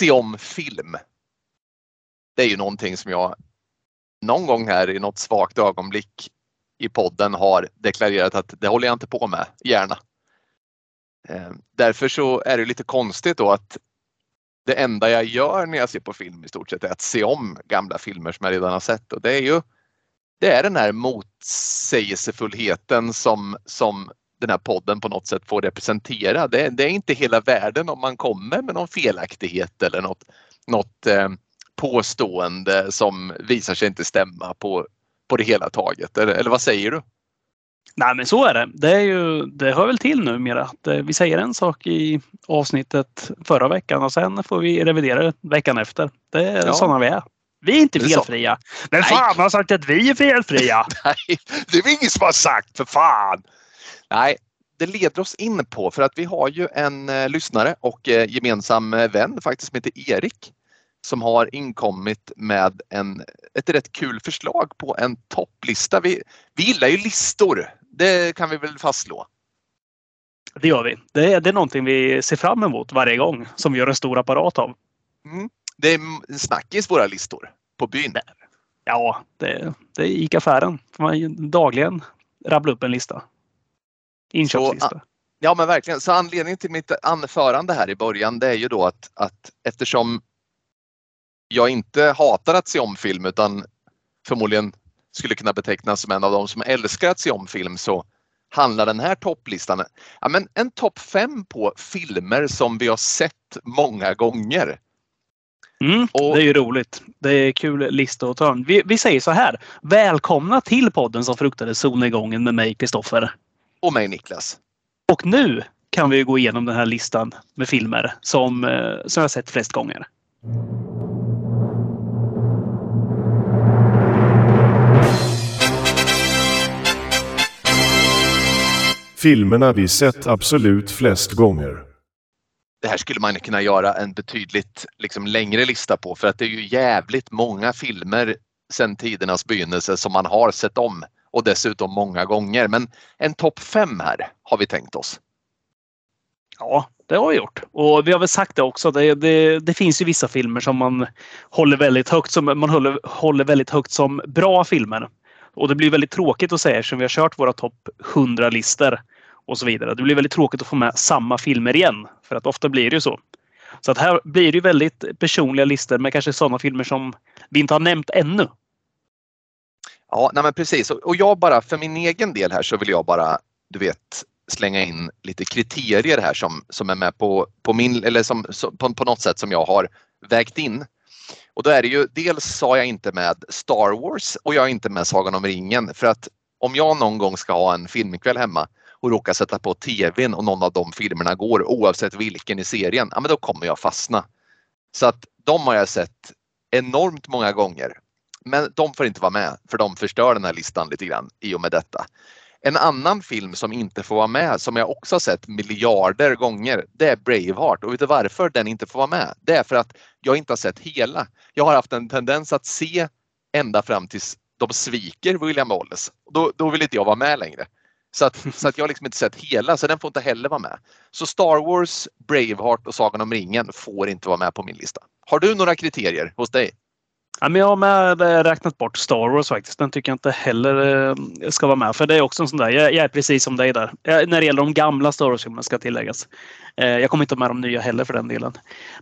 se om film. Det är ju någonting som jag någon gång här i något svagt ögonblick i podden har deklarerat att det håller jag inte på med, gärna. Eh, därför så är det lite konstigt då att det enda jag gör när jag ser på film i stort sett är att se om gamla filmer som jag redan har sett och det är ju det är den här motsägelsefullheten som, som den här podden på något sätt får representera. Det, det, är inte hela världen om man kommer med någon felaktighet eller något, något eh, påstående som visar sig inte stämma på, på det hela taget. Eller, eller vad säger du? Nej men så är det. Det, är ju, det hör väl till numera att eh, vi säger en sak i avsnittet förra veckan och sen får vi revidera veckan efter. Det är ja. sådana vi är. Vi är inte felfria. Men fan har sagt att vi är felfria? Nej, det är ingen som har sagt för fan. Nej, det leder oss in på för att vi har ju en eh, lyssnare och eh, gemensam eh, vän faktiskt som heter Erik som har inkommit med en, ett rätt kul förslag på en topplista. Vi, vi gillar ju listor. Det kan vi väl fastslå. Det gör vi. Det är, det är någonting vi ser fram emot varje gång som vi gör en stor apparat av. Mm. Det är snackis våra listor på byn. Ja, det, det gick affären. Man dagligen rabbla upp en lista. Inköpslista. Så, ja men verkligen. Så anledningen till mitt anförande här i början det är ju då att, att eftersom jag inte hatar att se om film utan förmodligen skulle kunna betecknas som en av de som älskar att se om film så handlar den här topplistan ja, men en topp fem på filmer som vi har sett många gånger. Mm, och, det är ju roligt. Det är kul lista att ta. Vi, vi säger så här. Välkomna till podden som fruktade solnedgången med mig, Kristoffer. Och mig, Niklas. Och nu kan vi gå igenom den här listan med filmer som, eh, som jag sett flest gånger. Filmerna vi sett absolut flest gånger. Det här skulle man kunna göra en betydligt liksom, längre lista på för att det är ju jävligt många filmer sedan tidernas begynnelse som man har sett om och dessutom många gånger. Men en topp fem här har vi tänkt oss. Ja, det har vi gjort. Och vi har väl sagt det också. Det, det, det finns ju vissa filmer som man håller väldigt högt som man håller, håller väldigt högt som bra filmer. Och det blir väldigt tråkigt att säga eftersom vi har kört våra topp 100-listor och så vidare. Det blir väldigt tråkigt att få med samma filmer igen. För att ofta blir det ju så. Så att här blir det väldigt personliga listor med kanske sådana filmer som vi inte har nämnt ännu. Ja, nej men precis. Och jag bara för min egen del här så vill jag bara, du vet, slänga in lite kriterier här som, som är med på, på min, eller som, på, på något sätt som jag har vägt in. Och då är det ju, dels sa jag inte med Star Wars och jag är inte med Sagan om ringen för att om jag någon gång ska ha en filmkväll hemma och råkar sätta på tvn och någon av de filmerna går oavsett vilken i serien, ja men då kommer jag fastna. Så att de har jag sett enormt många gånger. Men de får inte vara med för de förstör den här listan lite grann i och med detta. En annan film som inte får vara med som jag också har sett miljarder gånger det är Braveheart och vet du varför den inte får vara med? Det är för att jag inte har sett hela. Jag har haft en tendens att se ända fram tills de sviker William Wallace. Då, då vill inte jag vara med längre. Så att, så att jag har liksom inte sett hela så den får inte heller vara med. Så Star Wars, Braveheart och Sagan om ringen får inte vara med på min lista. Har du några kriterier hos dig? Ja, men jag har med eh, räknat bort Star Wars faktiskt. Den tycker jag inte heller eh, ska vara med. För det är också en sån där. Jag, jag är precis som dig där. Jag, när det gäller de gamla Star Wars-filmerna ska tilläggas. Eh, jag kommer inte med de nya heller för den delen.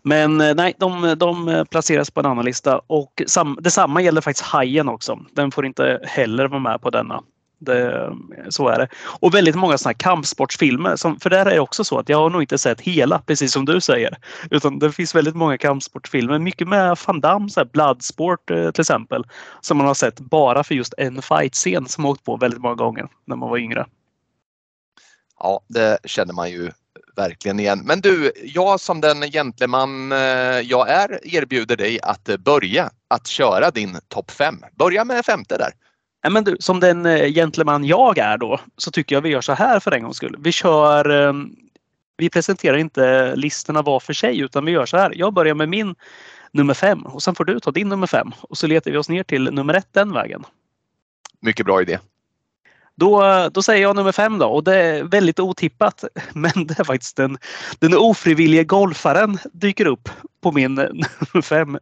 Men nej, de, de placeras på en annan lista. Och sam, detsamma gäller faktiskt Hajen också. Den får inte heller vara med på denna. Det, så är det. Och väldigt många sådana här kampsportsfilmer. Som, för där är det också så att jag har nog inte sett hela, precis som du säger. Utan det finns väldigt många kampsportsfilmer. Mycket med Van Damme, så här Bloodsport eh, till exempel. Som man har sett bara för just en fight-scen som åkt på väldigt många gånger när man var yngre. Ja, det känner man ju verkligen igen. Men du, jag som den gentleman eh, jag är erbjuder dig att börja att köra din topp 5. Börja med femte där. Ja, men du, som den eh, gentleman jag är då så tycker jag vi gör så här för en gångs skull. Vi kör ehm, vi presenterar inte listorna var för sig utan vi gör så här. Jag börjar med min nummer fem och sen får du ta din nummer fem och så letar vi oss ner till nummer ett den vägen. Mycket bra idé. Då, då säger jag nummer fem då och det är väldigt otippat. Men det är faktiskt den, den ofrivillige golfaren dyker upp på min nummer fem.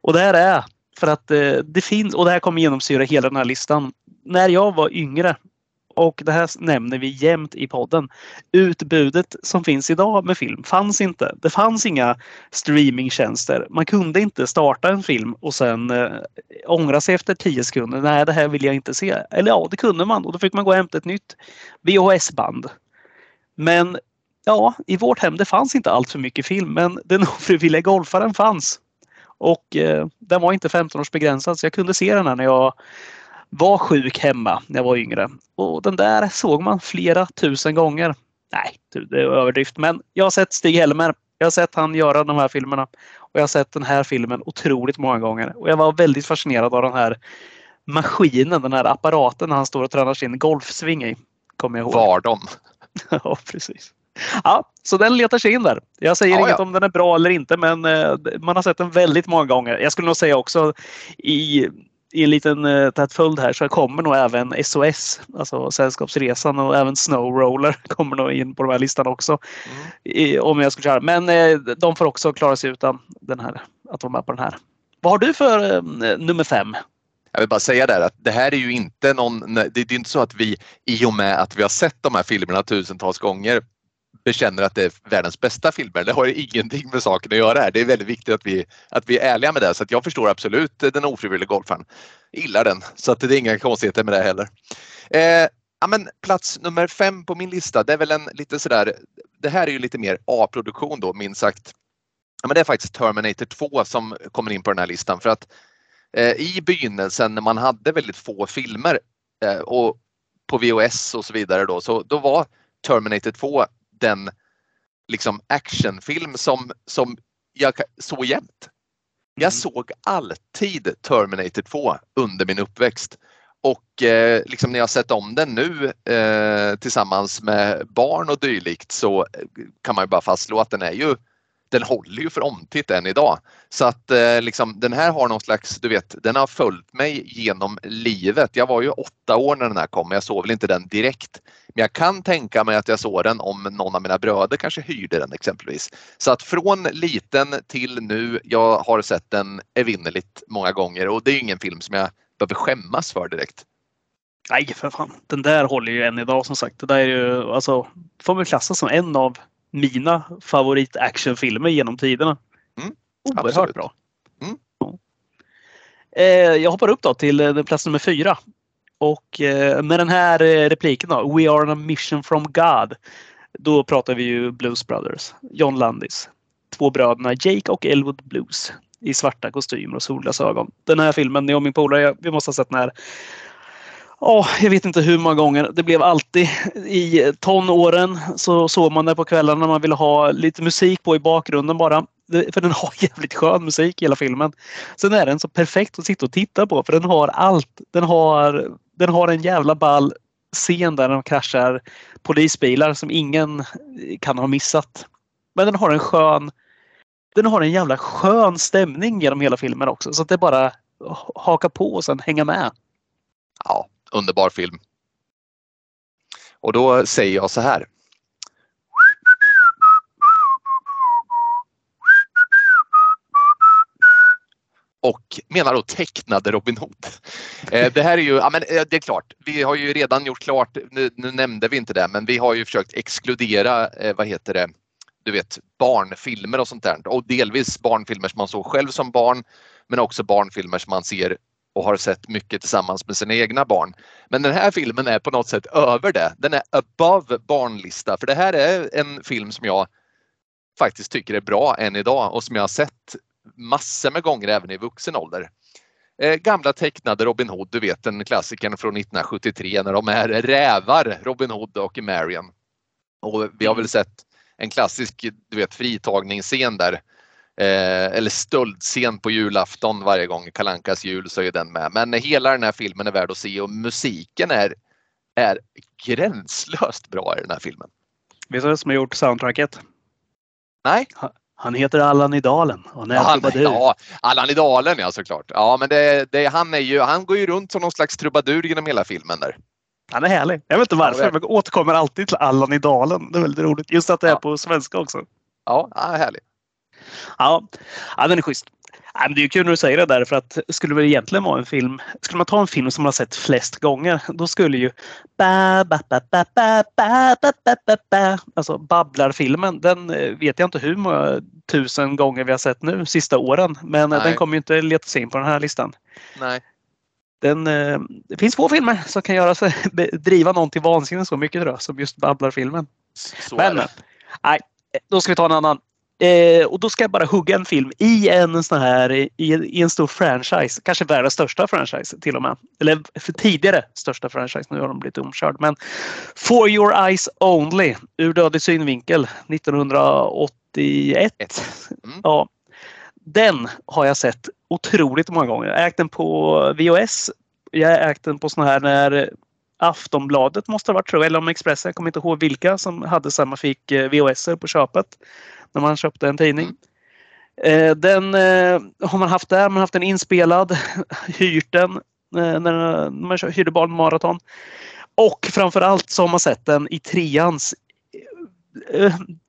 Och det här är för att eh, det finns, och det här kommer genomsyra hela den här listan. När jag var yngre och det här nämner vi jämt i podden. Utbudet som finns idag med film fanns inte. Det fanns inga streamingtjänster. Man kunde inte starta en film och sen eh, ångra sig efter tio sekunder. Nej, det här vill jag inte se. Eller ja, det kunde man och då fick man gå och hämta ett nytt VHS-band. Men ja, i vårt hem det fanns inte allt för mycket film, men den ofrivilliga golfaren fanns. Och eh, den var inte 15 års begränsad så jag kunde se den här när jag var sjuk hemma när jag var yngre. Och den där såg man flera tusen gånger. Nej, det är överdrift. Men jag har sett Stig-Helmer. Jag har sett han göra de här filmerna. Och jag har sett den här filmen otroligt många gånger. Och jag var väldigt fascinerad av den här maskinen, den här apparaten han står och tränar sin golfsving i. Kommer jag ihåg. Var de? ja, precis. Ja, så den letar sig in där. Jag säger ja, inget ja. om den är bra eller inte, men eh, man har sett den väldigt många gånger. Jag skulle nog säga också i i en liten uh, tät följd här så kommer nog även SOS, alltså Sällskapsresan och även Snowroller kommer nog in på den här listan också. Mm. I, om jag skulle köra. Men uh, de får också klara sig utan den här, att vara med på den här. Vad har du för uh, nummer fem? Jag vill bara säga där att det här är ju inte någon, det är inte så att vi i och med att vi har sett de här filmerna tusentals gånger bekänner att det är världens bästa filmer. Det har ingenting med saken att göra här. Det är väldigt viktigt att vi, att vi är ärliga med det. Så att jag förstår absolut den ofrivilliga golfaren. Gillar den, så att det är inga konstigheter med det heller. Eh, ja, men plats nummer fem på min lista, det är väl en lite sådär, det här är ju lite mer A-produktion då minst sagt. Ja, men det är faktiskt Terminator 2 som kommer in på den här listan för att eh, i begynnelsen när man hade väldigt få filmer eh, och på VHS och så vidare då, så då var Terminator 2 den liksom actionfilm som, som jag såg jämt. Jag mm. såg alltid Terminator 2 under min uppväxt. Och eh, liksom när jag sett om den nu eh, tillsammans med barn och dylikt så kan man ju bara fastslå att den är ju den håller ju för omtitt än idag. Så att eh, liksom, den här har någon slags, du vet, den har följt mig genom livet. Jag var ju åtta år när den här kom, men jag såg väl inte den direkt. Men jag kan tänka mig att jag såg den om någon av mina bröder kanske hyrde den exempelvis. Så att från liten till nu, jag har sett den evinnerligt många gånger och det är ingen film som jag behöver skämmas för direkt. Nej, för fan. Den där håller ju än idag som sagt. Det där är ju, alltså, får man klassa som en av mina favorit-actionfilmer genom tiderna. Mm, Oerhört absolut. bra. Mm. Eh, jag hoppar upp då till eh, plats nummer fyra. Och eh, med den här repliken då, We are on a mission from God. Då pratar vi ju Blues Brothers, John Landis. Två bröderna Jake och Elwood Blues i svarta kostymer och solglasögon. Den här filmen, jag och min polare, vi måste ha sett den här Oh, jag vet inte hur många gånger. Det blev alltid i tonåren så såg man det på kvällarna när man ville ha lite musik på i bakgrunden bara. För den har jävligt skön musik hela filmen. Sen är den så perfekt att sitta och titta på för den har allt. Den har, den har en jävla ball scen där de kraschar polisbilar som ingen kan ha missat. Men den har en skön den har en jävla skön stämning genom hela filmen också så att det bara haka på och sen hänga med. Ja, underbar film. Och då säger jag så här. och menar då tecknade Robin Hood. Eh, det här är ju, ja men eh, det är klart, vi har ju redan gjort klart, nu, nu nämnde vi inte det, men vi har ju försökt exkludera, eh, vad heter det, du vet barnfilmer och sånt där och delvis barnfilmer som man såg själv som barn men också barnfilmer som man ser och har sett mycket tillsammans med sina egna barn. Men den här filmen är på något sätt över det. Den är above barnlista för det här är en film som jag faktiskt tycker är bra än idag och som jag har sett massor med gånger även i vuxen ålder. Eh, gamla tecknade Robin Hood, du vet den klassikern från 1973 när de är rävar, Robin Hood och Marion. Och vi har väl sett en klassisk du vet, fritagningsscen där eh, eller stöldscen på julafton varje gång Kalankas jul så är den med. Men hela den här filmen är värd att se och musiken är, är gränslöst bra i den här filmen. Vet du vem som har gjort soundtracket? Nej. Han heter Allan i Dalen. Och ja, han, ja, Allan i Dalen ja såklart. Ja men det, det, han, är ju, han går ju runt som någon slags trubadur genom hela filmen där. Han är härlig. Jag vet inte varför, men jag återkommer alltid till Allan i dalen. Det är väldigt roligt. Just att det är på svenska också. Ja, ja härlig. Ja, ja den är schysst. Ja, det är kul när du säger det där för att skulle det egentligen vara en film. Skulle man ta en film som man har sett flest gånger då skulle ju ba, ba, ba, ba, ba, ba, ba, ba, ba, alltså Babblar-filmen. Den vet jag inte hur många tusen gånger vi har sett nu sista åren. Men Nej. den kommer ju inte leta sig in på den här listan. Nej. Den, det finns få filmer som kan göra sig, driva någon till vansinne så mycket tror jag, som just Babblar-filmen. Men nej, då ska vi ta en annan. Eh, och då ska jag bara hugga en film i en sån här i, i en stor franchise. Kanske världens största franchise till och med. Eller för tidigare största franchise. Nu har de blivit omkörd. Men For your eyes only. Ur dödlig synvinkel 1981. Mm. Ja. Den har jag sett otroligt många gånger. Jag har ägt den på VHS. Jag har ägt den på sån här när Aftonbladet måste ha varit tror jag, eller om Expressen. Jag kommer inte ihåg vilka som hade samma fick eh, VHS på köpet när man köpte en tidning. Eh, den eh, har man haft där, man har haft den inspelad, hyrt den eh, när man hyrde barnmaraton. Och framförallt så har man sett den i treans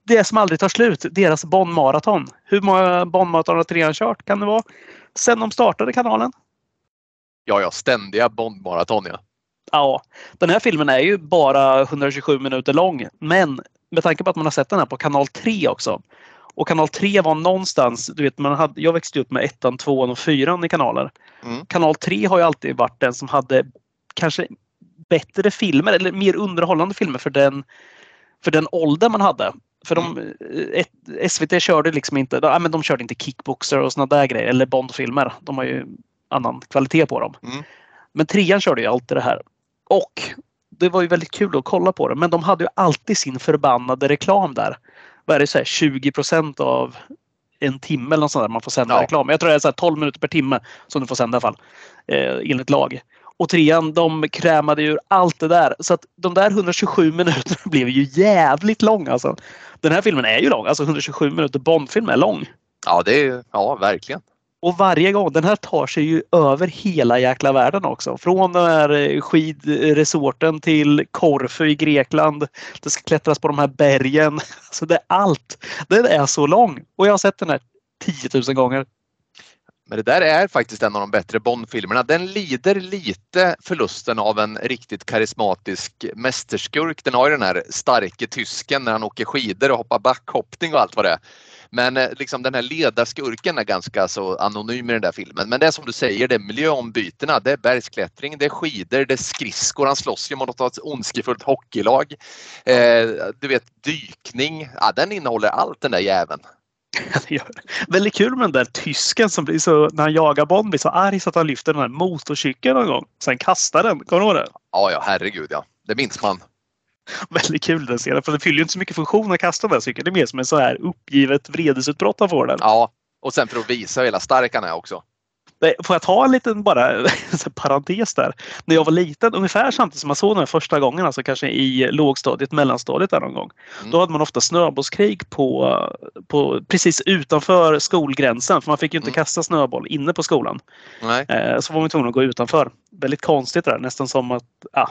det som aldrig tar slut, deras Bonnmaraton. Hur många Bonnmaraton har trean kört kan det vara? Sen de startade kanalen? Ja, ja, ständiga Bondmaraton ja. Ja, den här filmen är ju bara 127 minuter lång. Men med tanke på att man har sett den här på kanal 3 också. Och kanal 3 var någonstans, du vet, man hade, jag växte upp med ettan, tvåan och fyran i kanaler. Mm. Kanal 3 har ju alltid varit den som hade kanske bättre filmer eller mer underhållande filmer för den, för den ålder man hade. För de, mm. ett, SVT körde liksom inte, de, de körde inte kickboxer och såna där grejer eller Bondfilmer. De har ju annan kvalitet på dem. Mm. Men trean körde ju alltid det här. Och det var ju väldigt kul att kolla på det. Men de hade ju alltid sin förbannade reklam där. Vad är det, så här, 20% av en timme eller något sånt där man får sända ja. reklam. Jag tror det är så 12 minuter per timme som du får sända i alla fall. Eh, enligt lag. Och trean de krämade ju allt det där. Så att de där 127 minuterna blev ju jävligt långa. Alltså. Den här filmen är ju lång. Alltså 127 minuter Bondfilm är lång. Ja, det är, ja verkligen. Och varje gång, den här tar sig ju över hela jäkla världen också. Från den här eh, skidresorten till Korfu i Grekland. Det ska klättras på de här bergen. Så alltså, det är allt. Den är så lång. Och jag har sett den här 10 000 gånger. Men det där är faktiskt en av de bättre Bond-filmerna. Den lider lite förlusten av en riktigt karismatisk mästerskurk. Den har ju den här starke tysken när han åker skidor och hoppar backhoppning och allt vad det är. Men eh, liksom den här ledarskurken är ganska så anonym i den där filmen. Men det är som du säger, det är miljöombytena, det är bergsklättring, det är skidor, det är skridskor, han slåss ju mot ett ondskefullt hockeylag. Eh, du vet dykning, ja, den innehåller allt den där jäveln. Väldigt kul med den där tysken som blir så, när han jagar Bond blir så arg så att han lyfter den här motorcykeln någon gång. Sen kastar den. Kommer du ihåg det? Ja, ja herregud ja. Det minns man. Väldigt kul den scenen. För den fyller ju inte så mycket funktion att kasta den cykeln. Det är mer som en så här uppgivet vredesutbrott han får den. Ja, och sen för att visa hur hela stark han är också. Får jag ta en liten bara, parentes där. När jag var liten, ungefär samtidigt som man såg den första gången, alltså kanske i lågstadiet, mellanstadiet där någon gång. Mm. Då hade man ofta snöbollskrig på, på, precis utanför skolgränsen. För man fick ju inte mm. kasta snöboll inne på skolan. Nej. Eh, så var man tvungen att gå utanför. Väldigt konstigt där, nästan som att, ja,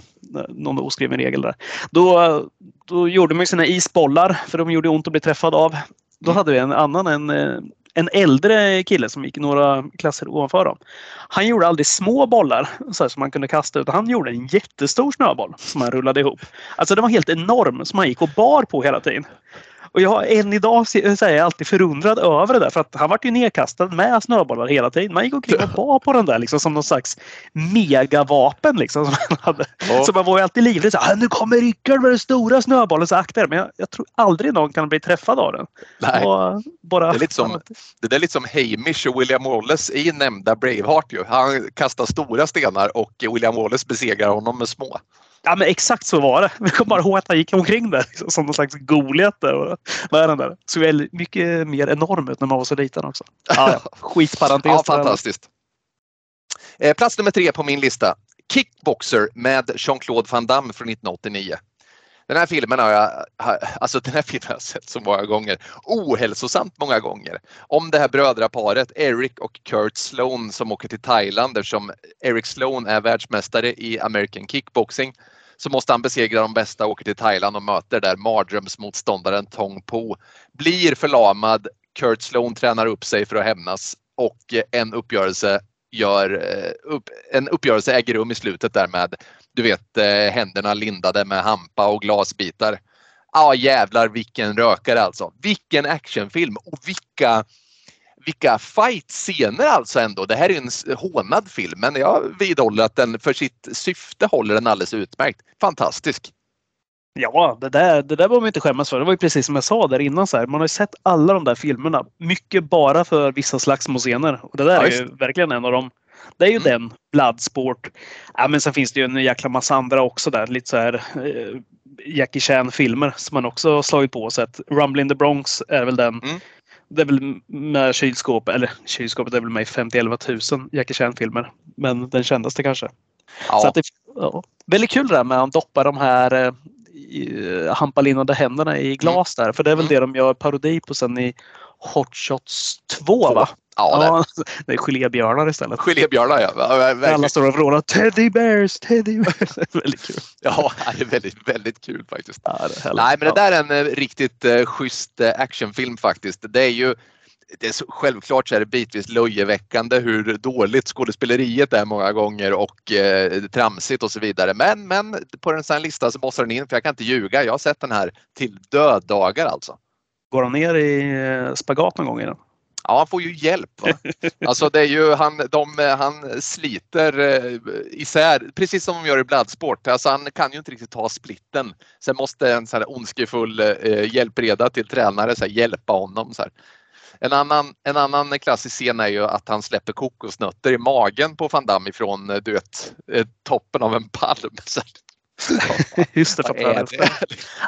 någon oskriven regel där. Då, då gjorde man sina isbollar, för de gjorde ont att bli träffad av. Då mm. hade vi en annan, en eh, en äldre kille som gick några klasser ovanför dem. Han gjorde aldrig små bollar så som man kunde kasta utan han gjorde en jättestor snöboll som han rullade ihop. Alltså den var helt enorm som han gick och bar på hela tiden. Och jag än idag så är jag alltid förundrad över det där för att han vart ju nedkastad med snöbollar hela tiden. Man gick omkring och bar på den där liksom som någon slags megavapen liksom. Som han hade. Oh. Så man var ju alltid livrädd. Ah, nu kommer Rickard med den stora snöbollen så akta er. Men jag, jag, tror aldrig någon kan bli träffad av den. Nej. bara, det, är lite som, det är lite som Hamish och William Wallace i nämnda Braveheart. Ju. Han kastar stora stenar och William Wallace besegrar honom med små. Ja men exakt så var det. Jag kommer bara ihåg att han gick omkring där liksom, som någon slags Goliat. Där? Såg väl mycket mer enorm ut när man var så liten också. Ja, skitparentes. ja, fantastiskt. Eh, plats nummer tre på min lista. Kickboxer med Jean-Claude Van Damme från 1989. Den här filmen har jag, alltså den här filmen har jag sett så många gånger. Ohälsosamt många gånger. Om det här brödraparet Eric och Kurt Sloan som åker till Thailand eftersom Eric Sloan är världsmästare i American kickboxing så måste han besegra de bästa, åker till Thailand och möter där mardrömsmotståndaren Tong Po. Blir förlamad, Kurt Sloan tränar upp sig för att hämnas och en uppgörelse gör, eh, en uppgörelse äger rum i slutet där med du vet eh, händerna lindade med hampa och glasbitar. Ja ah, jävlar vilken rökare alltså. Vilken actionfilm och vilka vilka fight-scener alltså ändå. Det här är en hånad film men jag vidhåller att den för sitt syfte håller den alldeles utmärkt. Fantastisk! Ja, det där, det där behöver man inte skämmas för. Det var ju precis som jag sa där innan. Så här. Man har ju sett alla de där filmerna. Mycket bara för vissa slagsmålscener. Och det där ja, är ju verkligen en av dem. Det är ju mm. den, Bloodsport. Ja, men sen finns det ju en jäkla massa andra också där. Lite så här eh, Jackie Chan-filmer som man också har slagit på sett. Rumble in the Bronx är väl den. Mm. Det är väl med kylskåp, eller kylskåpet är väl med i 50 000 Jackie Chan-filmer. Men den kändaste kanske. Ja. Så att det, ja, väldigt kul det där med att doppa de här eh, Eh, hampalinnade händerna i glas där. För det är väl mm. det de gör parodi på sen i Hot Shots 2 va? Ja, ja, det är gelébjörnar istället. Gelébjörnar ja. Verkligen. Alla står och vrålar Teddy Bears, Teddy Bears. väldigt kul. Ja, det är väldigt, väldigt kul faktiskt. Ja, Nej, men det där är en eh, riktigt uh, schysst uh, actionfilm faktiskt. Det är ju det är så, självklart så är det bitvis löjeväckande hur dåligt skådespeleriet är många gånger och eh, tramsigt och så vidare. Men, men på en sån lista så måste den in för jag kan inte ljuga. Jag har sett den här till döddagar alltså. Går han ner i eh, spagat någon gång i den? Ja, han får ju hjälp. Va? Alltså det är ju, han, de, han sliter eh, isär, precis som de gör i Bloodsport. Alltså han kan ju inte riktigt ta splitten. Sen måste en sån här ondskefull eh, hjälpreda till tränare så här, hjälpa honom. Så här. En annan, en annan klassisk scen är ju att han släpper kokosnötter i magen på Van Damme ifrån eh, du vet, eh, toppen av en palm. Just det, för att det?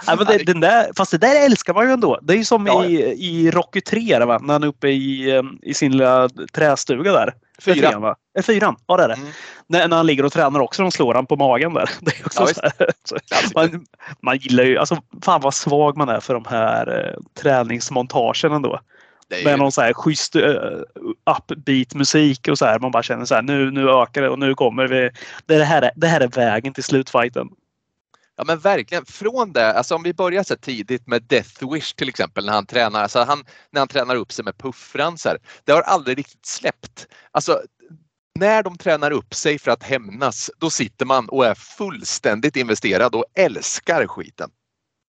Ja, men det, den där, fast det där älskar man ju ändå. Det är ju som ja. i, i Rocky 3 va? när han är uppe i, eh, i sin lilla trästuga där. Fyran va? Fyran, ja det är det. Mm. När, när han ligger och tränar också, de slår han på magen där. Det är också ja, så så man, man gillar ju, alltså fan vad svag man är för de här eh, träningsmontagen ändå. Ju... Med någon så här schysst uh, upbeat musik och så här. Man bara känner så här nu, nu ökar det och nu kommer vi. Det här är, det här är vägen till slutfighten. Ja men verkligen, från det, alltså om vi börjar så tidigt med Death Wish till exempel när han tränar, alltså han, när han tränar upp sig med puffransar. Det har aldrig riktigt släppt. Alltså när de tränar upp sig för att hämnas, då sitter man och är fullständigt investerad och älskar skiten.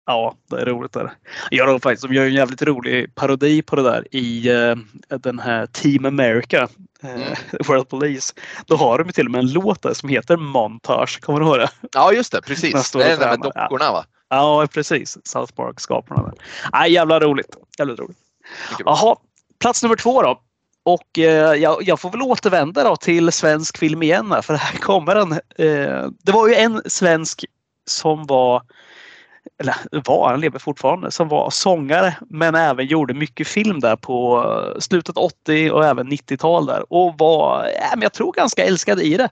Ja, det är roligt. Där. Jag faktiskt, de gör en jävligt rolig parodi på det där i uh, den här Team America, uh, mm. World Police. Då har de till och med en låt där som heter Montage. Kommer du ihåg det? Ja, just det. Precis. Det är den där med dockorna va? Ja, precis. South Park-skaparna. Nej, jävla roligt. Jävligt roligt. Jaha, plats nummer två då. Och eh, jag, jag, får väl återvända då till svensk film igen för här kommer en. Eh, det var ju en svensk som var eller var, han lever fortfarande, som var sångare men även gjorde mycket film där på eh, slutet 80 och även 90-tal där och var, ja, men jag tror ganska älskad i det.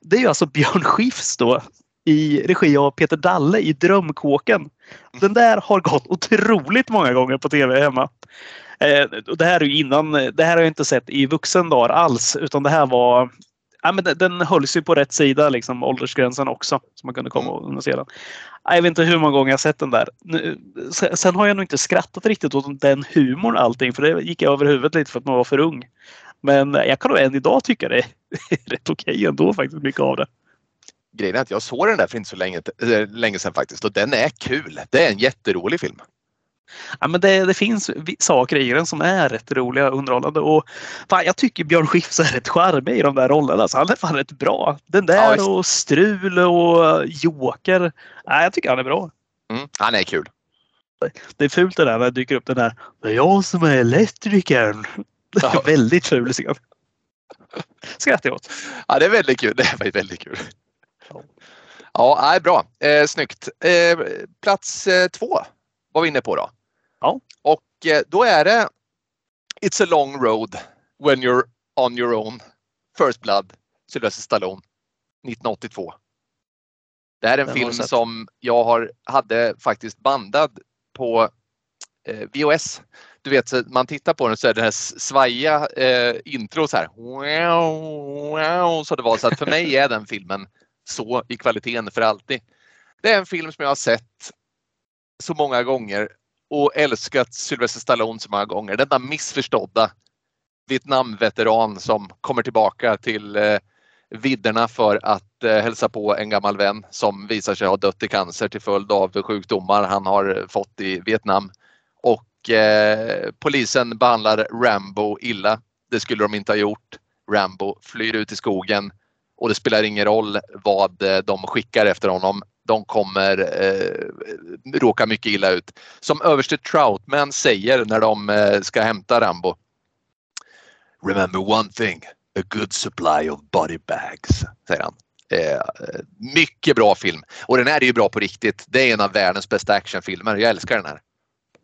Det är ju alltså Björn Skifs då i regi av Peter Dalle i Drömkåken. Den där har gått otroligt många gånger på tv hemma. Eh, det här är ju innan, det här har jag inte sett i vuxen dag alls utan det här var ja, men den, den hölls ju på rätt sida, liksom, åldersgränsen också. Så man kunde komma och se den. Jag vet inte hur många gånger jag sett den där. Sen har jag nog inte skrattat riktigt åt den humorn allting, för det gick över huvudet lite för att man var för ung. Men jag kan nog än idag tycka det är rätt okej okay ändå faktiskt, mycket av det. Grejen är att jag såg den där för inte så länge, länge sedan faktiskt och den är kul. Det är en jätterolig film. Ja, men det, det finns saker i den som är rätt roliga och underhållande. Och fan, jag tycker Björn Skifs är rätt charmig i de där rollerna. Så han är fan rätt bra. Den där ja, och Strul och Joker. Ja, jag tycker han är bra. Mm, han är kul. Det är fult det där när det dyker upp den där. Det är jag som är elektrikern. Ja. väldigt ful scen. Skrattar jag åt. Ja, det är väldigt kul. Det är väldigt kul. Ja, ja bra. Eh, snyggt. Eh, plats eh, två var vi inne på då. Ja. Och eh, då är det It's a long road when you're on your own. First Blood, Sylvester Stallone, 1982. Det här är en Den film som jag har, hade faktiskt bandad på eh, VHS. Du vet, man tittar på den så är det här svajiga eh, intro så här. Wow, wow, så det var så att för mig är den filmen så i kvaliteten för alltid. Det är en film som jag har sett så många gånger och älskat Sylvester Stallone så många gånger. Denna missförstådda Vietnamveteran som kommer tillbaka till eh, vidderna för att eh, hälsa på en gammal vän som visar sig ha dött i cancer till följd av sjukdomar han har eh, fått i Vietnam. Och eh, polisen behandlar Rambo illa. Det skulle de inte ha gjort. Rambo flyr ut i skogen och det spelar ingen roll vad eh, de skickar efter honom. De kommer eh, råka mycket illa ut. Som överste Troutman säger när de eh, ska hämta Rambo. Remember one thing, a good supply of body bags, säger han. Eh, eh mycket bra film och den här är ju bra på riktigt. Det är en av världens bästa actionfilmer. Jag älskar den här.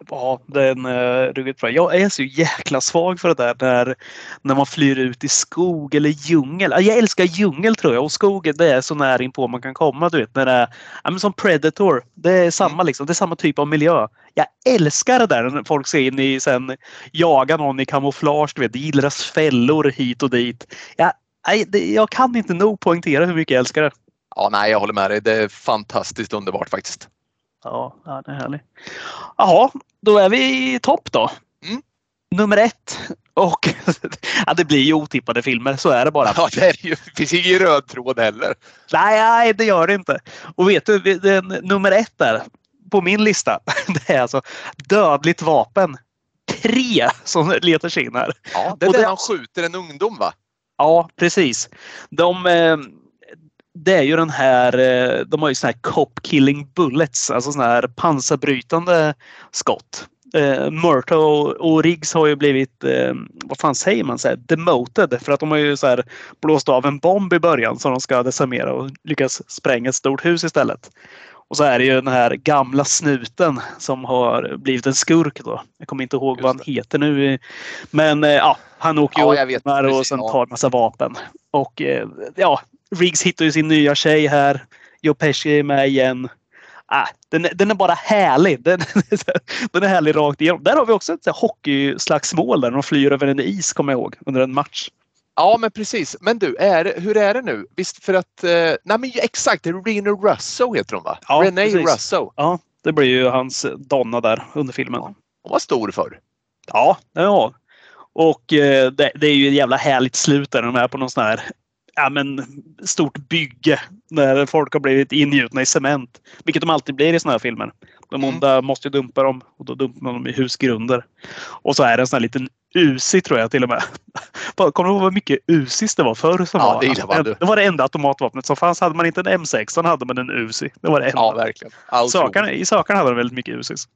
Ja, den är uh, ruggigt bra. Jag är så jäkla svag för det där när, när man flyr ut i skog eller djungel. Jag älskar djungel tror jag och skog det är så nära in på man kan komma. Du vet, när det är, ja, som Predator. Det är samma mm. liksom. Det är samma typ av miljö. Jag älskar det där när folk ser in i sen jaga någon i kamouflage. Du vet, gillras fällor hit och dit. Jag, jag kan inte nog poängtera hur mycket jag älskar det. Ja, nej, jag håller med dig. Det är fantastiskt underbart faktiskt. Ja, ja det är härligt. Jaha, då är vi i topp då. Mm. Nummer ett. Och ja, det blir ju otippade filmer, så är det bara. Ja, det, är ju, det finns ingen röd tråd heller. Nej, nej, det gör det inte. Och vet du, den, nummer ett där på min lista, det är alltså Dödligt vapen. Tre som letar sig in här. Ja, det är där han skjuter en ungdom va? Ja, precis. De, eh, det är ju den här, eh, de har ju såna här cop killing bullets, alltså såna här pansarbrytande skott. Eh, Murta och, och, Riggs har ju blivit, eh, vad fan säger man, så här, demoted för att de har ju så här blåst av en bomb i början som de ska desarmera och lyckas spränga ett stort hus istället. Och så är det ju den här gamla snuten som har blivit en skurk då. Jag kommer inte ihåg vad han heter nu. Men eh, ja, han åker ju ja, och sen tar massa vapen. Och eh, ja, Riggs hittar ju sin nya tjej här. Joe Pesci är med igen. Ah, den, den är bara härlig. Den, den är härlig rakt igenom. Där har vi också ett hockeyslagsmål där de flyr över en is, kommer jag ihåg, under en match. Ja, men precis. Men du, är, hur är det nu? Visst för att... Eh, nej, men exakt. Rena Russo heter hon va? Ja, Renee precis. Russo. Ja, det blir ju hans donna där under filmen. Hon var stor förr. Ja, ja. Och eh, det, det, är ju ett jävla härligt slut där de är på någon sån här ja, men, stort bygge när folk har blivit ingjutna i cement. Vilket de alltid blir i såna här filmer. De mm. onda mm. måste ju dumpa dem och då dumpar man dem i husgrunder. Och så är det en sån här liten Uzi tror jag till och med. Kommer du ihåg vad mycket Uzis det var förr? Som ja, var? Det, det var det enda automatvapnet som fanns. Hade man inte en M16 hade man en Uzi. Det var det enda. Ja, verkligen. Sökarna, I sökarna hade de väldigt mycket Uzis.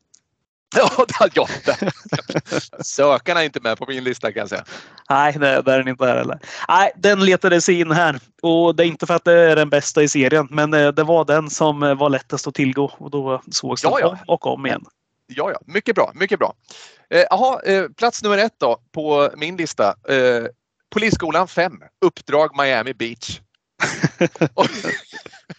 Ja Sökarna är inte med på min lista kan jag säga. Nej, det, det är den inte här heller. Nej, den letades in här och det är inte för att det är den bästa i serien, men eh, det var den som eh, var lättast att tillgå och då sågs den ja, ja. och om igen. Ja, ja, mycket bra, mycket bra. Jaha, eh, plats nummer ett då på min lista. Eh, Polisskolan 5, Uppdrag Miami Beach.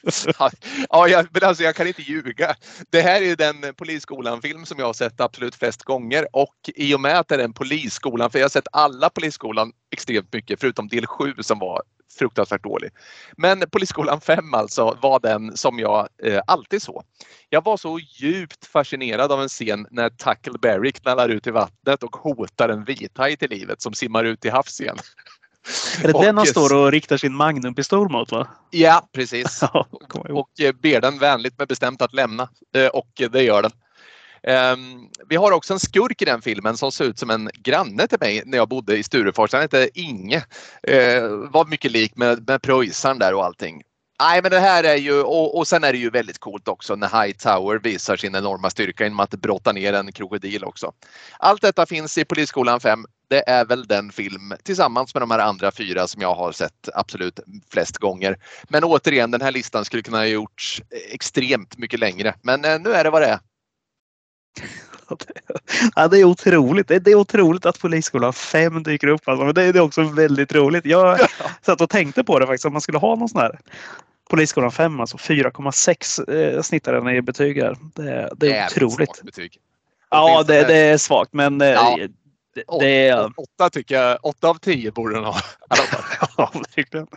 ja, jag, men alltså jag kan inte ljuga. Det här är den Polisskolan-film som jag har sett absolut flest gånger och i och med att det är en Polisskolan, för jag har sett alla Polisskolan extremt mycket förutom del 7 som var fruktansvärt dålig. Men Polisskolan 5 alltså var den som jag eh, alltid såg. Jag var så djupt fascinerad av en scen när Tackleberry knallar ut i vattnet och hotar en vithaj till livet som simmar ut i havs igen. Är det och, den han står och riktar sin magnumpistol mot? Va? Ja, precis. och eh, ber den vänligt men bestämt att lämna. Eh, och det gör den. Um, vi har också en skurk i den filmen som ser ut som en granne till mig när jag bodde i Sturefors. Han hette Inge. Var mycket lik med, med pröjsaren där och allting. Nej, men det här är ju och, och sen är det ju väldigt coolt också när Hightower visar sin enorma styrka genom att brotta ner en krokodil också. Allt detta finns i Polisskolan 5. Det är väl den film tillsammans med de här andra fyra som jag har sett absolut flest gånger. Men återigen, den här listan skulle kunna ha gjorts extremt mycket längre. Men eh, nu är det vad det är. Ja, det är otroligt. Det är otroligt att Polisskolan 5 dyker upp. Alltså. Det är också väldigt roligt. Jag satt och tänkte på det faktiskt. Om man skulle ha någon sån här Polisskolan 5, alltså 4,6 eh, snittar den i betyg här. Det, det är otroligt. Betyg. Ja, det, det, är svagt men eh, ja. Det, det är... Åtta tycker jag. Åtta av tio borde den ha. ja, verkligen.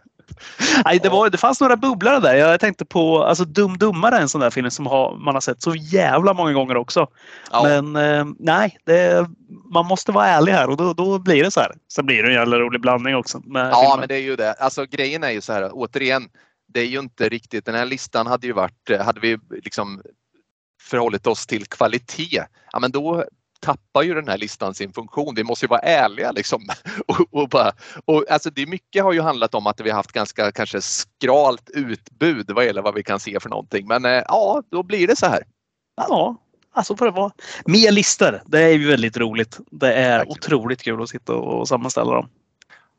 Nej, det, var, det fanns några bubblare där. Jag tänkte på alltså, Dum Dummare, en sån där film som har, man har sett så jävla många gånger också. Ja. Men eh, nej, det, man måste vara ärlig här och då, då blir det så här. Sen blir det en jävla rolig blandning också. Ja, filmen. men det är ju det. Alltså grejen är ju så här, återigen, det är ju inte riktigt, den här listan hade ju varit, hade vi liksom förhållit oss till kvalitet, ja men då tappar ju den här listan sin funktion. Vi måste ju vara ärliga liksom. Och, och bara, och alltså det mycket har ju handlat om att vi har haft ganska kanske skralt utbud vad gäller vad vi kan se för någonting. Men eh, ja, då blir det så här. Ja, alltså får det vara. Mer listor. Det är ju väldigt roligt. Det är Verkligen. otroligt kul att sitta och sammanställa dem.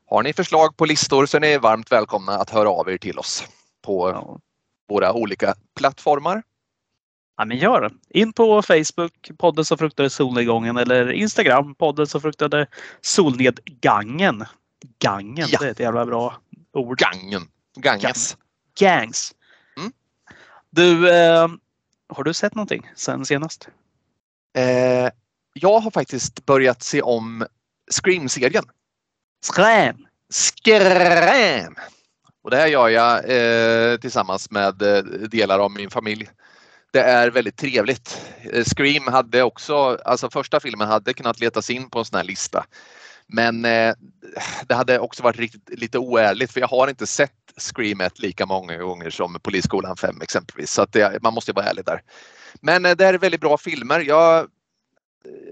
Har ni förslag på listor så är ni varmt välkomna att höra av er till oss på Ja. våra olika plattformar. Ja, men gör det. In på Facebook, podden som fruktade solnedgången eller Instagram, podden som fruktade solnedgången. Gangen, Ja. det är ett jävla bra ord. Gangen. Ganges. Gangs. Mm. Du, eh, har du sett någonting sen senast? Eh, jag har faktiskt börjat se om Scream-serien. Skräm! Skräm! Och det här gör jag eh, tillsammans med eh, delar av min familj. Det är väldigt trevligt. Eh, Scream hade också, alltså första filmen hade kunnat letas in på en sån här lista. Men eh, det hade också varit riktigt, lite oärligt för jag har inte sett Scream 1 lika många gånger som Polisskolan 5 exempelvis. Så att det, man måste vara ärlig där. Men eh, det är väldigt bra filmer. Jag eh,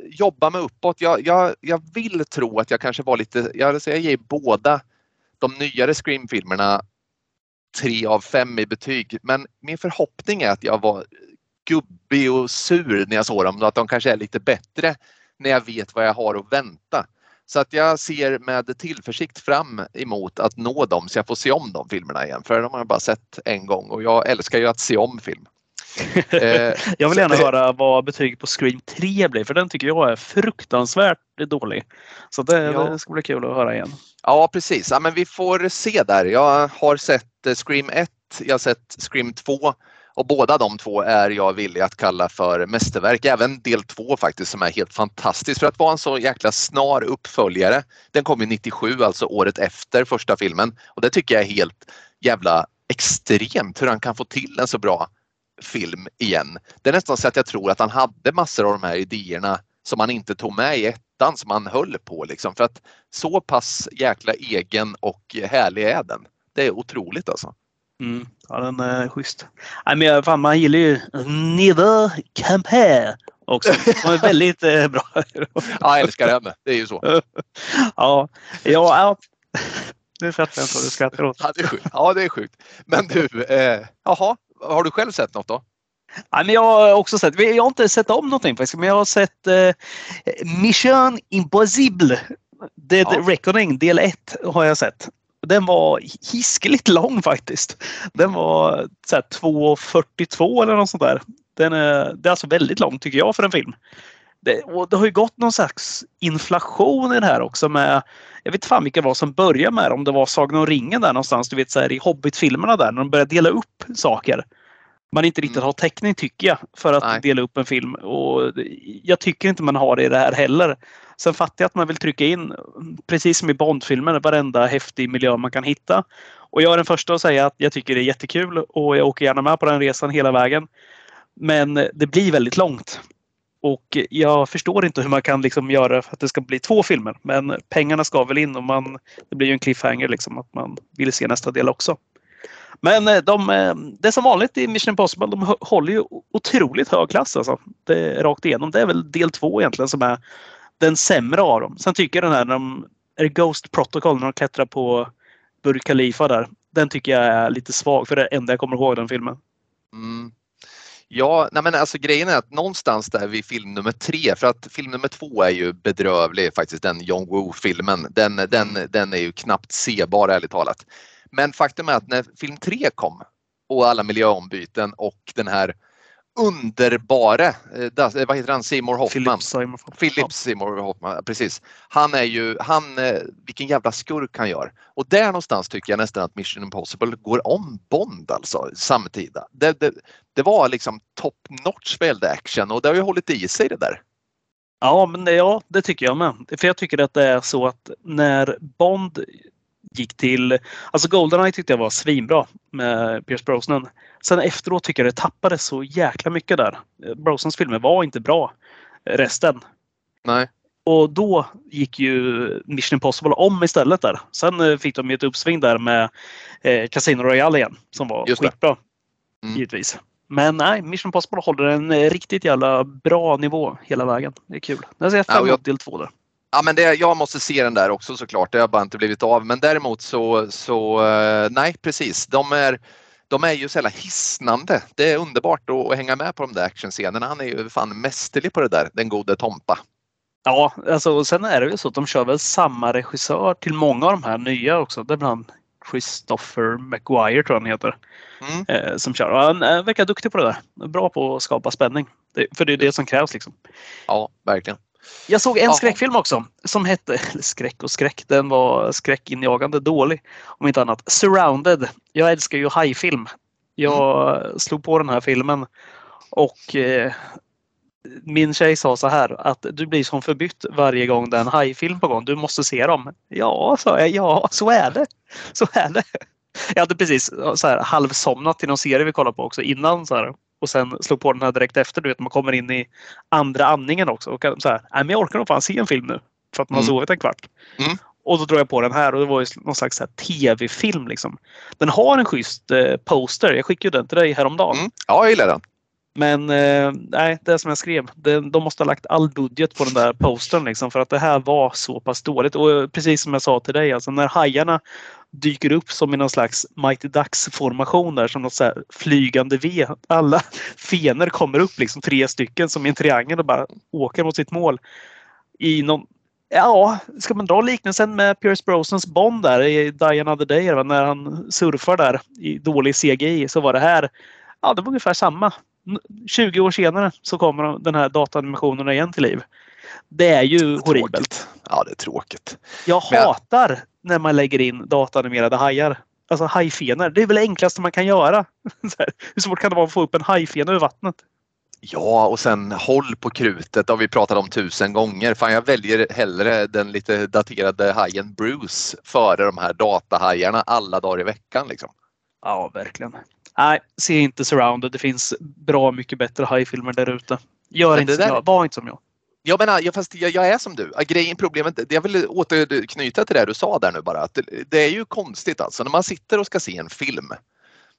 jobbar mig uppåt. Jag, jag, jag vill tro att jag kanske var lite, jag, jag ger båda de nyare Scream-filmerna tre av fem i betyg. Men min förhoppning är att jag var gubbig och sur när jag såg dem att de kanske är lite bättre när jag vet vad jag har att vänta. Så att jag ser med tillförsikt fram emot att nå dem så jag får se om de filmerna igen. För de har jag bara sett en gång och jag älskar ju att se om film. Eh, Jag vill gärna det- höra vad betyget på Scream 3 blir för den tycker jag är fruktansvärt dålig. Så det, Ja. det ska bli kul att höra igen. Ja precis, ja, men vi får se där. Jag har sett eh, Scream 1, jag har sett Scream 2 och båda de två är jag villig att kalla för mästerverk. Även del två faktiskt som är helt fantastisk för att vara en så jäkla snar uppföljare. Den kom ju 97, alltså året efter första filmen och det tycker jag är helt jävla extremt hur han kan få till en så bra film igen. Det är nästan så att jag tror att han hade massor av de här idéerna som han inte tog med i ettan som han höll på liksom. För att så pass jäkla egen och härlig är den. Det är otroligt alltså. Mm. Ja, den är schysst. Nej, men jag- fan, man gillar ju Never Compare också. De är väldigt eh, bra. Ja, jag älskar henne. Det är ju så. ja, ja, ja. Nu fattar jag inte vad du skrattar åt. Ja, det är sjukt. Ja, det är sjukt. Men du, eh, jaha, har du själv sett något då? Nej, men jag har också sett, jag har inte sett om någonting faktiskt, men jag har sett eh, Mission Impossible. Dead Ja. Reckoning del 1 har jag sett. Den var hiskeligt lång faktiskt. Den var 2.42 eller något sånt där. Den är, det är alltså väldigt lång tycker jag för en film. Det, och det har ju gått någon slags inflation i det här också med jag vet fan vilka det var som började med det, om det var Sagan om ringen där någonstans, du vet så här, i Hobbit-filmerna där när de började dela upp saker. Man inte riktigt Mm. har täckning tycker jag för att Nej. dela upp en film. Och jag tycker inte man har det i det här heller. Sen fattar jag att man vill trycka in, precis som i Bondfilmer, varenda häftig miljö man kan hitta. Och jag är den första att säga att jag tycker det är jättekul och jag åker gärna med på den resan hela vägen. Men det blir väldigt långt. Och jag förstår inte hur man kan liksom göra för att det ska bli två filmer. Men pengarna ska väl in och man, det blir ju en cliffhanger liksom att man vill se nästa del också. Men eh, de, eh, det är som vanligt i Mission Impossible, de håller ju otroligt hög klass alltså. Det är rakt igenom. Det är väl del två egentligen som är den sämre av dem. Sen tycker jag den här, när de, är det Ghost Protocol när de klättrar på Burj Khalifa där. Den tycker jag är lite svag för det är det enda jag kommer ihåg den filmen. Mm. Ja, nej men alltså grejen är att någonstans där vid film nummer tre, för att film nummer två är ju bedrövlig faktiskt, den John Woo-filmen. Den, den, den är ju knappt sebar ärligt talat. Men faktum är att när film tre kom och alla miljöombyten och den här underbara, eh, eh, vad heter han, Seymour Hoffman. Philip Seymour Hoffman. Precis. Han är ju, han, eh, vilken jävla skurk han gör. Och där någonstans tycker jag nästan att Mission Impossible går om Bond alltså samtida. Det, det, det var liksom top notch väldigt action och det har ju hållit i sig det där. Ja, men det, ja, det tycker jag med. För jag tycker att det är så att när Bond gick till... Alltså Goldeneye tyckte jag var svinbra med Pierce Brosnan. Sen efteråt tycker jag det tappade så jäkla mycket där. Brosnans filmer var inte bra. Resten. Nej. Och då gick ju Mission Impossible om istället där. Sen eh, fick de ju ett uppsving där med eh, Casino Royale igen som var Just skitbra. Mm. Givetvis. Men nej, Mission Impossible håller en riktigt jävla bra nivå hela vägen. Det är kul. Jag ser Ja, fram emot jag- del två där. Ja, men det, jag måste se den där också såklart. Det har bara inte blivit av. Men däremot så, så eh, nej precis. De är, de är ju så jävla hisnande. Det är underbart att, att hänga med på de där actionscenerna. Han är ju fan mästerlig på det där, den gode Tompa. Ja, alltså, och sen är det ju så att de kör väl samma regissör till många av de här nya också. Det är bland Christopher McGuire tror jag han heter. Mm. Eh, som kör. Och han eh, verkar duktig på det där. Bra på att skapa spänning. Det, för det är det som krävs liksom. Ja, verkligen. Jag såg en Jaha. skräckfilm också som hette, eller skräck och skräck, den var skräckinjagande dålig. Om inte annat. Surrounded. Jag älskar ju hajfilm. Jag slog på den här filmen och eh, min tjej sa så här att du blir som förbytt varje gång det är en hajfilm på gång. Du måste se dem. Ja, sa jag. Ja, så är det. Så är det. Jag hade precis så här, halvsomnat till någon serie vi kollade på också innan. Så här, och sen slog på den här direkt efter. Du vet, man kommer in i andra andningen också. Och kan så här, Nej, men jag orkar nog fan se en film nu. För att man har Mm. sovit en kvart. Mm. Och då drog jag på den här och det var ju någon slags tv-film. Liksom. Den har en schysst eh, poster. Jag skickade den till dig häromdagen. Mm. Ja, jag gillar den. Men eh, nej, det är som jag skrev. Det, de måste ha lagt all budget på den där postern liksom, för att det här var så pass dåligt. Och eh, precis som jag sa till dig, alltså när hajarna dyker upp som i någon slags Mighty Ducks formation där som något så här flygande V. Alla fener kommer upp liksom tre stycken som i en triangel och bara åker mot sitt mål. I någon Ja, ska man dra liknelsen med Pierce Brosnans Bond där i Die Another Day när han surfar där i dålig CGI så var det här Ja, det var ungefär samma. 20 år senare så kommer den här datanimationerna igen till liv. Det är ju Tråkigt. horribelt. Ja, det är tråkigt. Jag Men hatar när man lägger in datanimerade hajar. Alltså hajfenor. Det är väl det enklaste man kan göra. Hur svårt kan det vara att få upp en hajfena ur vattnet? Ja, och sen håll på krutet. Det har vi pratat om tusen gånger. Fan, jag väljer hellre den lite daterade hajen Bruce före de här datahajarna alla dagar i veckan. Liksom. Ja, verkligen. Nej, se inte Surrounded. Det finns bra mycket bättre hajfilmer där ute. Gör inte det som jag. Var inte som jag. Jag menar, jag, fast jag, jag är som du. Grejen, problemet, jag vill återknyta till det du sa där nu bara. Att det, det är ju konstigt alltså när man sitter och ska se en film.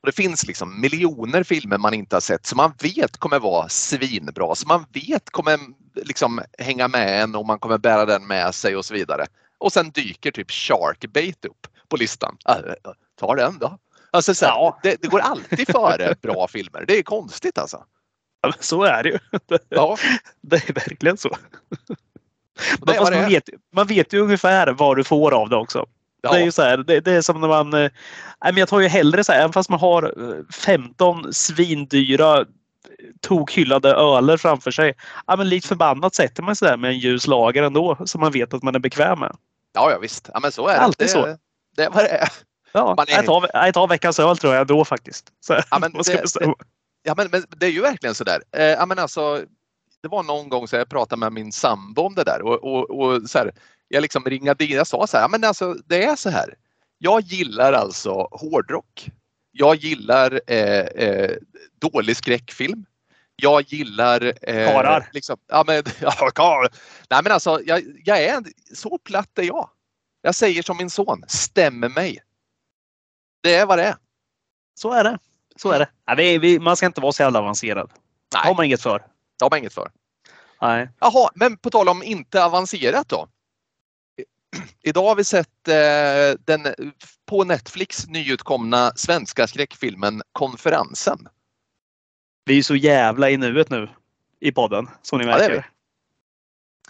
Och det finns liksom miljoner filmer man inte har sett som man vet kommer vara svinbra. Som man vet kommer liksom hänga med en och man kommer bära den med sig och så vidare. Och sen dyker typ Sharkbait upp på listan. Äh, ta den då. Alltså så här, Ja. det, det går alltid före bra filmer. Det är konstigt alltså. Ja, men Så är det ju. Ja, Det är verkligen så. är Fast man, vet, man vet ju ungefär vad du får av det också. Ja. Det är ju så här, det, det är som när man... eh, Nej, men jag tar ju hellre så här, även fast man har eh, 15 svindyra eh, tokhyllade öler framför sig. Ja, men likt förbannat sätter man sig där med en ljus lager ändå som man vet att man är bekväm med. Ja, ja visst. Ja, men så är det. Alltid det, så. Det är vad det är. Ja, Man är- jag, tar, jag tar veckans öl tror jag då faktiskt. Så, Ja, men det- bestämma. Ja, men, men det är ju verkligen så där. Eh, ja, men alltså, det var någon gång så jag pratade med min sambo om det där och, och, och så här, jag liksom ringade in. Jag sa så här, ja, men alltså det är så här. Jag gillar alltså hårdrock. Jag gillar eh, eh, dålig skräckfilm. Jag gillar... Eh, Karar. Liksom, ja, men, ja, kar. Nej, men alltså, jag, jag är så platt är jag. Jag säger som min son, stämmer mig. Det är vad det är. Så är det. Så är det. Ja, vi, vi, man ska inte vara så jävla avancerad. Nej, har man inget för. det har man inget för. Nej. Jaha, men på tal om inte avancerat då. Idag har vi sett eh, den på Netflix nyutkomna svenska skräckfilmen Konferensen. Vi är så jävla i nuet nu i podden som ni Ja, märker.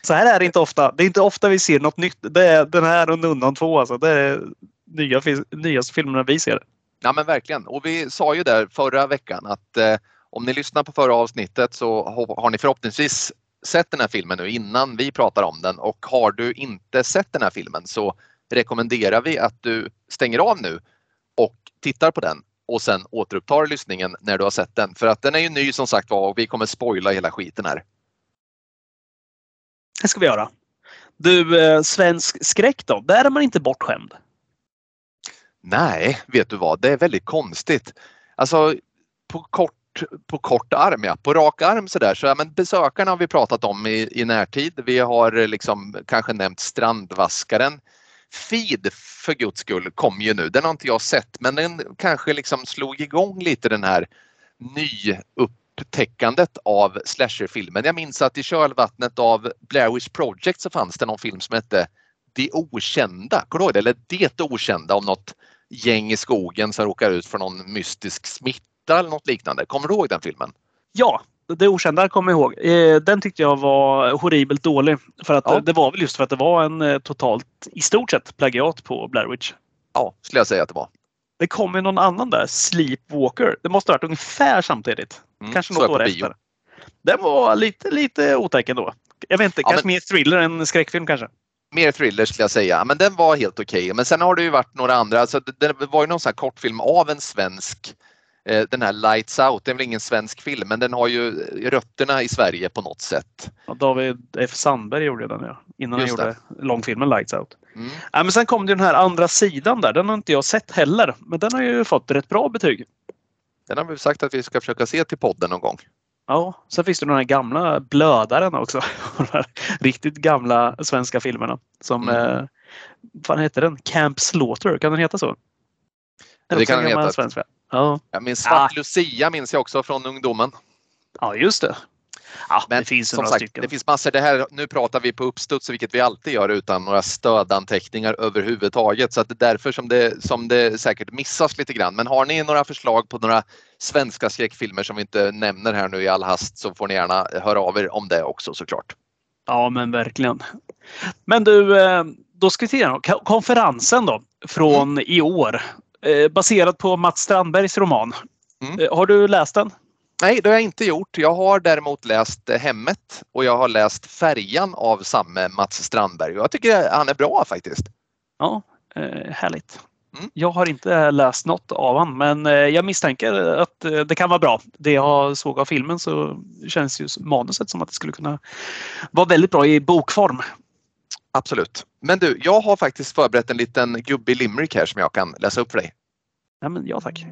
Så här är det inte ofta. Det är inte ofta vi ser något nytt. Det är den här och Nunnan 2 alltså. Det är nya, nyaste filmerna vi ser. Ja men verkligen. Och vi sa ju där förra veckan att eh, om ni lyssnar på förra avsnittet så har, har ni förhoppningsvis sett den här filmen nu innan vi pratar om den och har du inte sett den här filmen så rekommenderar vi att du stänger av nu och tittar på den och sen återupptar lyssningen när du har sett den. För att den är ju ny som sagt var och vi kommer spoila hela skiten här. Det ska vi göra. Du, eh, svensk skräck då? Där är man inte bortskämd. Nej, vet du vad, det är väldigt konstigt. Alltså på kort på kort arm, ja. På rak arm sådär. Så, ja, men besökarna har vi pratat om i, i närtid. Vi har eh, liksom kanske nämnt Strandvaskaren. Feed för guds skull kom ju nu. Den har inte jag sett men den kanske liksom slog igång lite den här nyupptäckandet av slasherfilmen. Jag minns att i kölvattnet av Blair Witch Project så fanns det någon film som hette Det okända. Kommer du ihåg det? Eller Det okända om något gäng i skogen som råkar ut för någon mystisk smitta eller något liknande. Kommer du ihåg den filmen? Ja, det okända kommer jag ihåg. Eh, den tyckte jag var horribelt dålig. För att Ja. det var väl just för att det var en eh, totalt, i stort sett, plagiat på Blair Witch. Ja, skulle jag säga att det var. Det kom ju någon annan där, Sleepwalker. Det måste ha varit ungefär samtidigt. Mm, Kanske något år efter. Den var lite, lite otäck ändå. Jag vet inte, Ja, kanske men- mer thriller än skräckfilm kanske. Mer thriller skulle jag säga, men den var helt okej. Men sen har det ju varit några andra, alltså det, det var ju någon sån här kortfilm av en svensk eh, den här Lights Out, det är väl ingen svensk film men den har ju rötterna i Sverige på något sätt. Ja, David F Sandberg gjorde den ja. Innan Just han gjorde långfilmen Lights Out. Mm. Ja, men sen kom det den här andra sidan där. Den har inte jag sett heller. Men den har ju fått rätt bra betyg. Den har vi sagt att vi ska försöka se till podden någon gång. Ja, sen finns det de här gamla blödaren också. De här riktigt gamla svenska filmerna. Som, Mm. eh, vad heter den? Camp Slaughter, kan den heta så? Det kan en den heta. Svensk film. Ja. Jag minns Svart Lucia minns jag också från ungdomen. ja, just det. Ja, Men det finns som sagt, stycken. det finns massor. Det här, nu pratar vi på uppstuds, vilket vi alltid gör utan några stödanteckningar överhuvudtaget. Så att det är därför som det, som det säkert missas lite grann. Men har ni några förslag på några svenska skräckfilmer som vi inte nämner här nu i all hast så får ni gärna höra av er om det också såklart. Ja, men verkligen. Men du, eh, då ska vi. Ka- Konferensen då, från Mm. i år. Eh, Baserad på Mats Strandbergs roman. Mm. Eh, Har du läst den? Nej, det har jag inte gjort. Jag har däremot läst eh, Hemmet och jag har läst Färjan av samme Mats Strandberg jag tycker han är bra faktiskt. Ja, eh, härligt. Mm. Jag har inte läst något av han, men eh, jag misstänker att det kan vara bra. Det jag såg av filmen så känns ju manuset som att det skulle kunna vara väldigt bra i bokform. Absolut. Men du, jag har faktiskt förberett en liten gubbig limerick här som jag kan läsa upp för dig. Ja, men ja tack.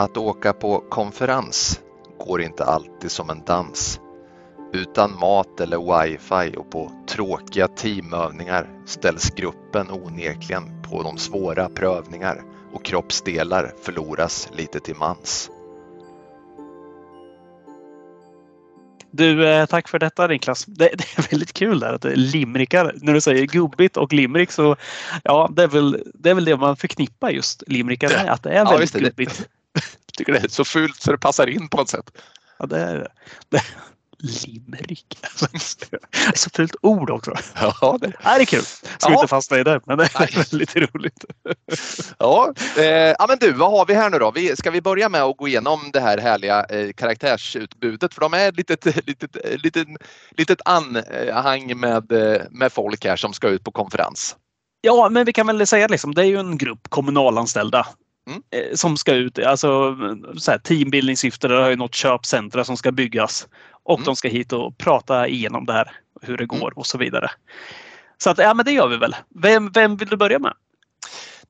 Att åka på konferens går inte alltid som en dans. Utan mat eller wifi och på tråkiga teamövningar ställs gruppen onekligen på de svåra prövningar och kroppsdelar förloras lite till mans. Du, eh, tack för detta Niklas. Det, det är väldigt kul där att limerickar. När du säger gubbigt och limerick så ja, det är väl det, är väl det man förknippar just limerickar med. Att det är Ja, väldigt är det. gubbigt. Tycker det är så fult så det passar in på något sätt. Ja, det är det. Limerick. Så fult ord också. Ja, det, Ja, det är kul. Ska Ja. inte fastna i det, men det Nej. är väldigt roligt. ja. Eh, ja men du, vad har vi här nu då? Vi, ska vi börja med att gå igenom det här härliga eh, karaktärsutbudet? För de är ett litet, litet, litet, litet anhang med, eh, med folk här som ska ut på konferens. Ja, men vi kan väl säga liksom, det är ju en grupp kommunalanställda Mm. eh, som ska ut. Alltså så här, teambildningssyfte, det har ju något köpcentra som ska byggas och Mm. de ska hit och prata igenom det här, hur det går Mm. och så vidare. Så att, ja, men det gör vi väl. Vem, vem vill du börja med?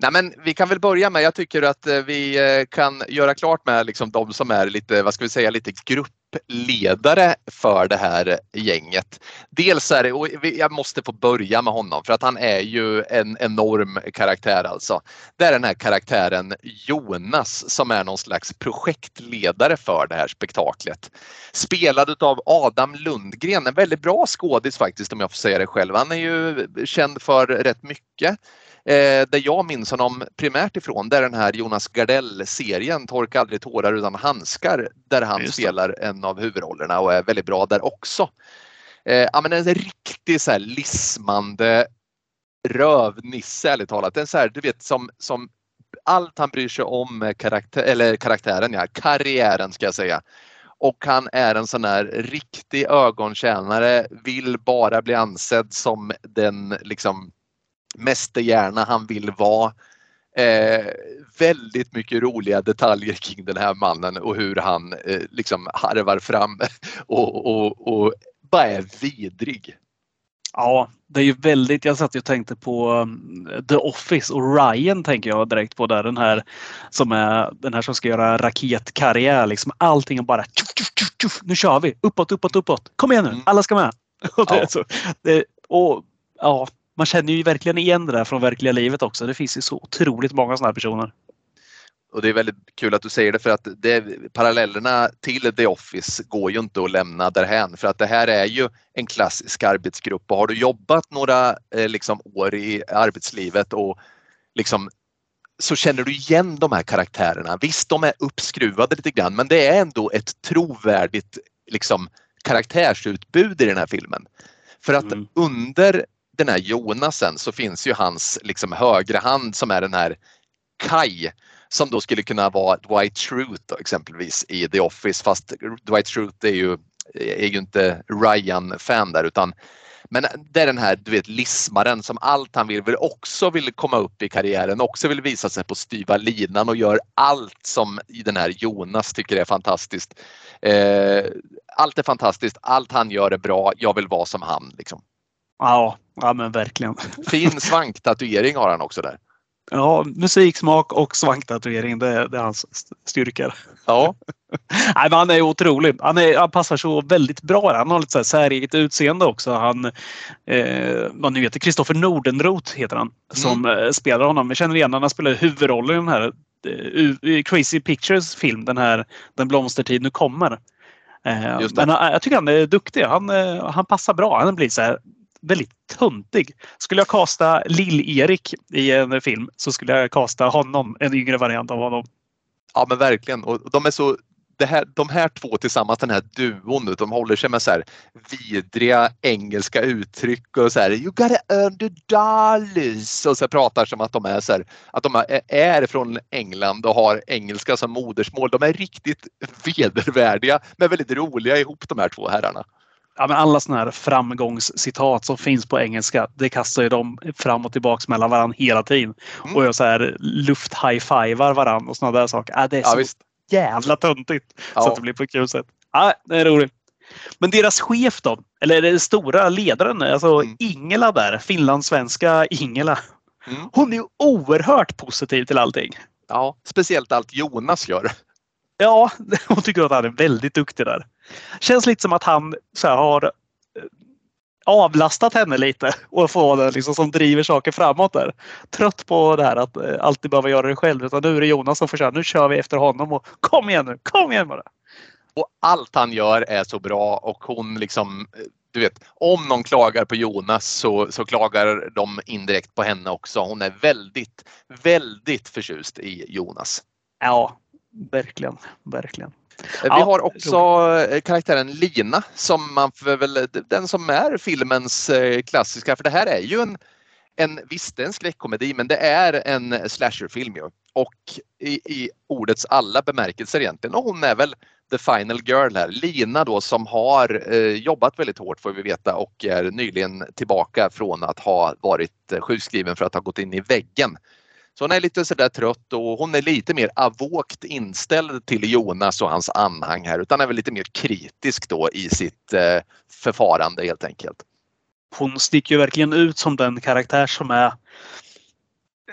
Nej, men vi kan väl börja med, jag tycker att eh, vi eh, kan göra klart med liksom de som är lite, vad ska vi säga, lite gruppledare för det här gänget. Dels är det, och jag måste få börja med honom för att han är ju en enorm karaktär alltså. Det är den här karaktären Jonas som är någon slags projektledare för det här spektaklet. Spelad utav Adam Lundgren, en väldigt bra skådis faktiskt om jag får säga det själv. Han är ju känd för rätt mycket. Eh, där jag minns honom primärt ifrån det är den här Jonas Gardell-serien Torka aldrig tårar utan handskar där han spelar en av huvudrollerna och är väldigt bra där också. Eh, ja, men en riktig så här lismande rövnisse ärligt talat. En så här, du vet som, som allt han bryr sig om karaktär, eller karaktären, ja, karriären ska jag säga. Och han är en sån här riktig ögontjänare, vill bara bli ansedd som den liksom mästerhjärna han vill vara. Eh, väldigt mycket roliga detaljer kring den här mannen och hur han eh, liksom harvar fram och, och, och bara är vidrig. Ja, det är ju väldigt. Jag satt och tänkte på um, The Office och Ryan tänker jag direkt på där. Den här som är den här som ska göra raketkarriär. Liksom allting är bara tjuff, tjuff, tjuff. Nu kör vi uppåt, uppåt, uppåt. Kom igen nu, Mm. alla ska med. Och det, Ja. är så, det, och, ja, man känner ju verkligen igen det där från verkliga livet också. Det finns ju så otroligt många sådana här personer. Och det är väldigt kul att du säger det för att det, parallellerna till The Office går ju inte att lämna därhän för att det här är ju en klassisk arbetsgrupp och har du jobbat några eh, liksom, år i arbetslivet och liksom så känner du igen de här karaktärerna. Visst, de är uppskruvade lite grann men det är ändå ett trovärdigt liksom, karaktärsutbud i den här filmen. För att Mm. under den här Jonasen så finns ju hans liksom, högra hand som är den här Kai som då skulle kunna vara Dwight Schrute då, exempelvis i The Office fast Dwight Schrute är ju, är ju inte Ryan-fan där utan men det är den här du vet lismaren som allt han vill, vill också vill komma upp i karriären, också vill visa sig på styva linan och gör allt som den här Jonas tycker är fantastiskt. Eh, allt är fantastiskt, allt han gör är bra, jag vill vara som han. Liksom. Ja, ja men verkligen. Fin svanktatuering har han också där. Ja, musiksmak och svanktatuering, det, det är hans styrkor. Ja, Nej, men han är otrolig. Han, är, han passar så väldigt bra. Han har lite så säreget utseende också. Han, eh, vad nu heter Kristoffer Nordenroth heter han som eh, spelar honom. Vi känner igen honom. Han spelar huvudrollen i den här eh, i Crazy Pictures film. Den här Den blomstertid nu kommer. Eh, men han, jag tycker han är duktig. Han, eh, han passar bra. Han blir så här väldigt töntig. Skulle jag kasta Lill-Erik i en film så skulle jag kasta honom, en yngre variant av honom. Ja men verkligen. Och de är så det här, de här två tillsammans, den här duon, de håller sig med så här vidriga engelska uttryck och så här You gotta earn the dollars och så pratar som att de är så här, att de är, från England och har engelska som modersmål. De är riktigt vedervärdiga men väldigt roliga ihop de här två herrarna ja, men alla såna här framgångscitat som finns på engelska, det kastar ju de fram och tillbaks mellan varandra hela tiden. Mm. Och jag så här luft-high-fivar varandra och sådana där saker. Ja, det är Ja, så visst. jävla töntigt. Så Ja. att det blir på ett kul sätt. Ja, det är roligt. Men deras chef då? Eller den stora ledaren, alltså Mm. Ingela där, finlandssvenska Ingela. Mm. Hon är ju oerhört positiv till allting. Ja, speciellt allt Jonas gör. Ja, hon tycker att han är väldigt duktig där. Känns lite som att han så här, har eh, avlastat henne lite och få den liksom, som driver saker framåt där. Trött på det här att eh, alltid behöva göra det själv. Utan nu är det Jonas som får köra. Nu kör vi efter honom och kom igen nu, kom igen bara. Och allt han gör är så bra och hon liksom du vet, om någon klagar på Jonas så, så klagar de indirekt på henne också. Hon är väldigt, väldigt förtjust i Jonas. Ja, verkligen, verkligen. Vi Ja, har också eh, karaktären Lina som man väl, den som är filmens eh, klassiska, för det här är ju en, en visst det är en skräckkomedi men det är en slasherfilm ju. Och i, i ordets alla bemärkelser egentligen. Och hon är väl the final girl här. Lina då som har eh, jobbat väldigt hårt får vi veta och är nyligen tillbaka från att ha varit eh, sjukskriven för att ha gått in i väggen. Så hon är lite sådär trött och hon är lite mer avokt inställd till Jonas och hans anhang här utan är väl lite mer kritisk då i sitt eh, förfarande helt enkelt. Hon sticker ju verkligen ut som den karaktär som är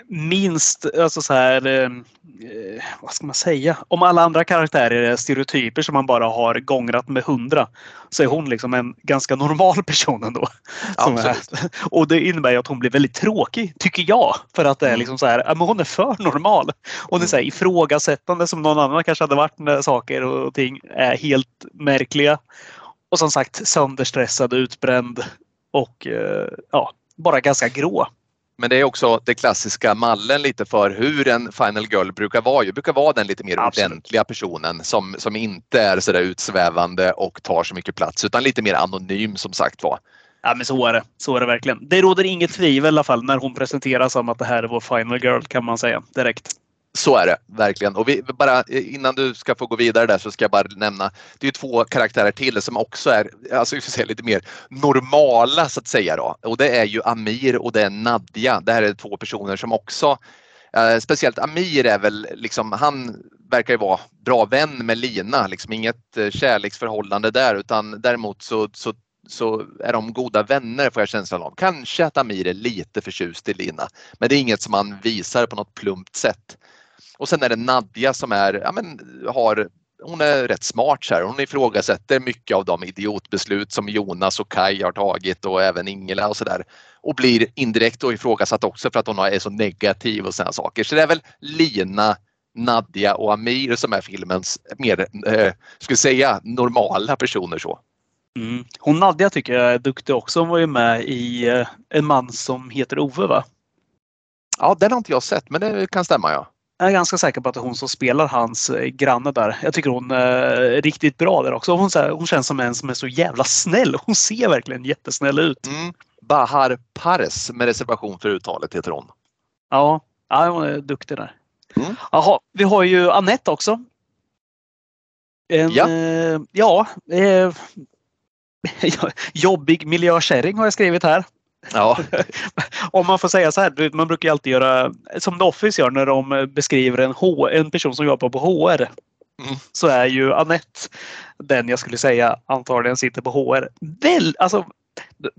minst, alltså så här, eh, vad ska man säga? Om alla andra karaktärer är stereotyper som man bara har gångrat med hundra så är hon liksom en ganska normal person ändå. Absolut. och det innebär ju att hon blir väldigt tråkig, tycker jag. För att det är Mm. liksom så här, ja, men hon är för normal. Hon är så här ifrågasättande som någon annan kanske hade varit när saker och ting är helt märkliga. Och som sagt sönderstressad, utbränd och eh, ja, bara ganska grå. Men det är också det klassiska mallen lite för hur en final girl brukar vara. ju. brukar vara den lite mer Absolut. ordentliga personen som, som inte är sådär utsvävande och tar så mycket plats utan lite mer anonym som sagt var. Ja men så är det. Så är det verkligen. Det råder inget tvivel i alla fall när hon presenteras som att det här är vår final girl kan man säga direkt. Så är det verkligen. Och vi, bara eh, innan du ska få gå vidare där så ska jag bara nämna. Det är två karaktärer till som också är alltså, vi får säga, lite mer normala så att säga. Då. Och det är ju Amir och det är Nadja. Det här är två personer som också eh, Speciellt Amir är väl liksom, han verkar ju vara bra vän med Lina, liksom inget eh, kärleksförhållande där utan däremot så, så så är de goda vänner får jag känslan av. Kanske att Amir är lite förtjust i Lina, men det är inget som han visar på något plumpt sätt. Och sen är det Nadja som är, ja, men, har hon är rätt smart så här. Hon ifrågasätter mycket av de idiotbeslut som Jonas och Kai har tagit och även Ingela och sådär. Och blir indirekt och ifrågasatt också för att hon är så negativ och sådana saker. Så det är väl Lina, Nadja och Amir som är filmens mer, eh, ska säga, normala personer så. Mm. Hon Nadja tycker jag är duktig också. Hon var ju med i eh, En man som heter Ove va? Ja, den har inte jag sett men det kan stämma ja. Jag är ganska säker på att det är hon som spelar hans eh, granne där. Jag tycker hon är riktigt bra där också. Hon, hon känns som en som är så jävla snäll. Hon ser verkligen jättesnäll ut. Mm. Bahar Pares med reservation för uttalet heter hon. Ja, ja hon är duktig där. Mm. Jaha, vi har ju Annette också. En, ja. Eh, ja eh, jobbig miljökärring har jag skrivit här. Ja. Om man får säga så här, man brukar alltid göra som The Office gör när de beskriver en, H, en person som jobbar på HR. Mm. Så är ju Annette den jag skulle säga antagligen sitter på HR. Väl, alltså,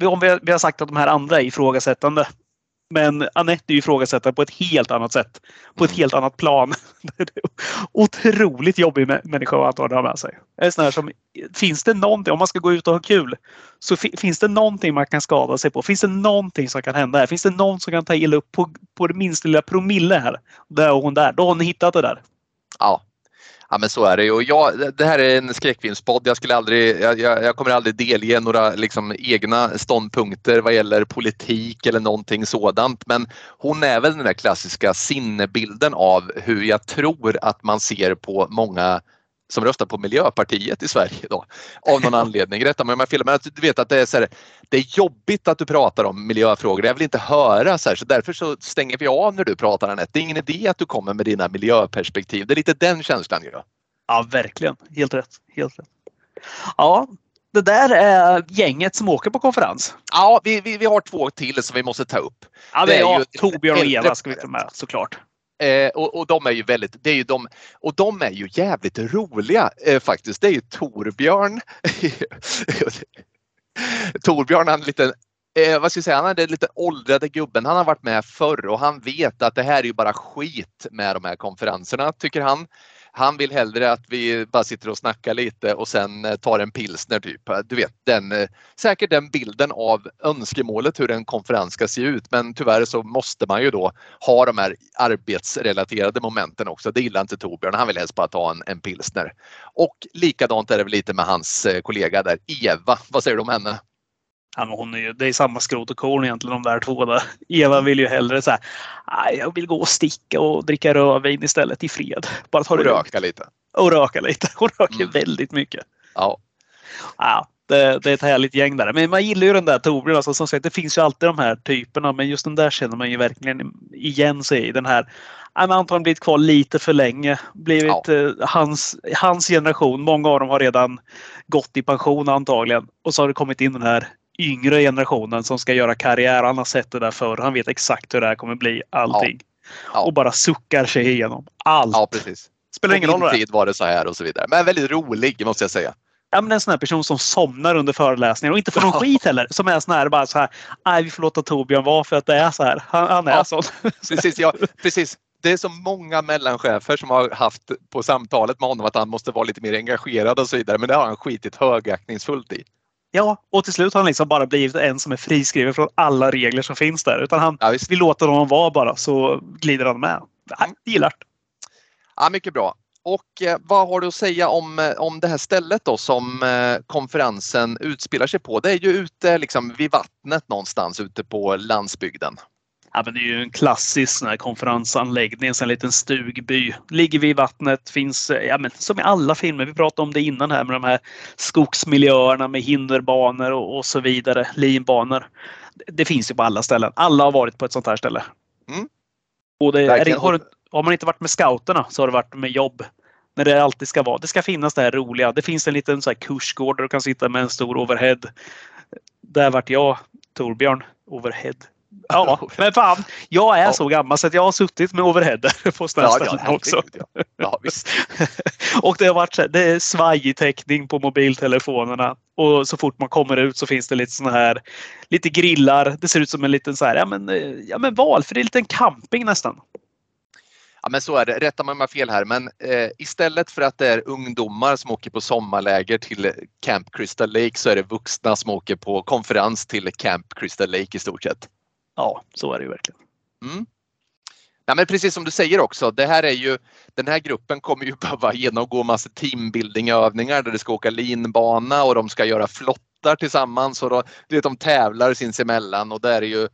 om vi, har, vi har sagt att de här andra är ifrågasättande. Men Anette är ju ifrågasättare på ett helt annat sätt. På ett mm. helt annat plan. Otroligt jobbig människa att ha med sig. Sån som, finns det någonting, om man ska gå ut och ha kul, så finns det någonting man kan skada sig på? Finns det någonting som kan hända här? Finns det någon som kan ta illa upp på, på det minsta lilla promille här? Där är hon där. Då har hon hittat det där. Ja, Ja men så är det och Jag, det här är en skräckfilmspodd. Jag, skulle aldrig, jag, jag kommer aldrig delge några liksom, egna ståndpunkter vad gäller politik eller någonting sådant. Men hon är väl den där klassiska sinnebilden av hur jag tror att man ser på många som röstar på Miljöpartiet i Sverige då, av någon anledning. Rätta mig om jag men du vet att det är, så här, det är jobbigt att du pratar om miljöfrågor. Jag vill inte höra så här, så därför så stänger vi av när du pratar Anette. Det är ingen idé att du kommer med dina miljöperspektiv. Det är lite den känslan ju. Ja, verkligen. Helt rätt. Helt rätt. Ja, det där är gänget som åker på konferens. Ja, vi, vi, vi har två till som vi måste ta upp. Ja, det är ja, ju Torbjörn och Eva ska vi ta med såklart. Eh, och, och, de är ju väldigt, det är ju de, och de är ju jävligt roliga eh, faktiskt. Det är ju Torbjörn. Torbjörn, han är lite eh, vad ska jag säga, han är den lite åldrade gubben. Han har varit med förr och han vet att det här är ju bara skit med de här konferenserna, tycker han. Han vill hellre att vi bara sitter och snackar lite och sen eh, tar en pilsner typ. Du vet, den, eh, säkert den bilden av önskemålet hur en konferens ska se ut. Men tyvärr så måste man ju då ha de här arbetsrelaterade momenten också. Det gillar inte Torbjörn. Han vill helst bara ta en, en pilsner. Och likadant är det väl lite med hans eh, kollega där, Eva. Vad säger du om henne? Ja, men hon är ju, det är samma skrot och korn egentligen de där två. Där. Eva vill ju hellre så här, jag vill gå och sticka och dricka rödvin istället i fred. Bara ta och det röka lite. Och röka lite. Hon röker mm. väldigt mycket. Ja. ja det, det, är ett härligt gäng där. Men man gillar ju den där Torbjörn. Alltså, som sagt, det finns ju alltid de här typerna. Men just den där känner man ju verkligen igen sig i. Den här han antagligen blivit kvar lite för länge. Blivit ja. eh, hans, hans generation. Många av dem har redan gått i pension antagligen. Och så har det kommit in den här yngre generationen som ska göra karriär. Han har sett det där förr. Han vet exakt hur det här kommer bli. Allting. Ja. Ja. Och bara suckar sig igenom allt. Ja, precis. Spelar ingen roll. På tid var det så här och så vidare. Men väldigt rolig måste jag säga. Ja, men en sån här person som somnar under föreläsningen och inte får någon skit heller. Som är sån här bara så här. Nej, vi får låta Torbjörn vara för att det är så här. Han, han är ja, sån. Precis, ja, precis. Det är så många mellanchefer som har haft på samtalet med honom att han måste vara lite mer engagerad och så vidare. Men det har han skitit högaktningsfullt i. Ja, och till slut har han liksom bara blivit en som är friskriven från alla regler som finns där. Utan han, ja, vi låter honom vara bara så glider han med. Jag gillar. Ja, mycket bra. Och eh, vad har du att säga om, eh, om det här stället då som eh, konferensen utspelar sig på? Det är ju ute liksom vid vattnet någonstans ute på landsbygden. Ja, men det är ju en klassisk sån konferensanläggning, en liten stugby. Ligger vid vattnet, finns ja, men som i alla filmer, vi pratade om det innan här med de här skogsmiljöerna med hinderbanor och, och så vidare, linbanor. Det finns ju på alla ställen. Alla har varit på ett sånt här ställe. Mm. Och det, är, har, har man inte varit med scouterna så har det varit med jobb. När det alltid ska vara. Det ska finnas det här roliga. Det finns en liten så här kursgård där du kan sitta med en stor overhead. Där vart jag, Torbjörn, overhead Ja, men fan. Jag är ja. så gammal så att jag har suttit med overheader på sådana ja, ställen ja, också. Ja. ja, visst. och det har varit så det är svajig täckning på mobiltelefonerna. Och så fort man kommer ut så finns det lite sådana här, lite grillar. Det ser ut som en liten så här, ja men, ja men valfri liten camping nästan. Ja men så är det, rätta mig om jag har fel här men eh, istället för att det är ungdomar som åker på sommarläger till Camp Crystal Lake så är det vuxna som åker på konferens till Camp Crystal Lake i stort sett. Ja, så är det ju verkligen. Mm. Ja, men precis som du säger också, det här är ju, den här gruppen kommer ju behöva genomgå massa teambuilding-övningar där det ska åka linbana och de ska göra flottar tillsammans och då, du vet, de tävlar sinsemellan och det är ju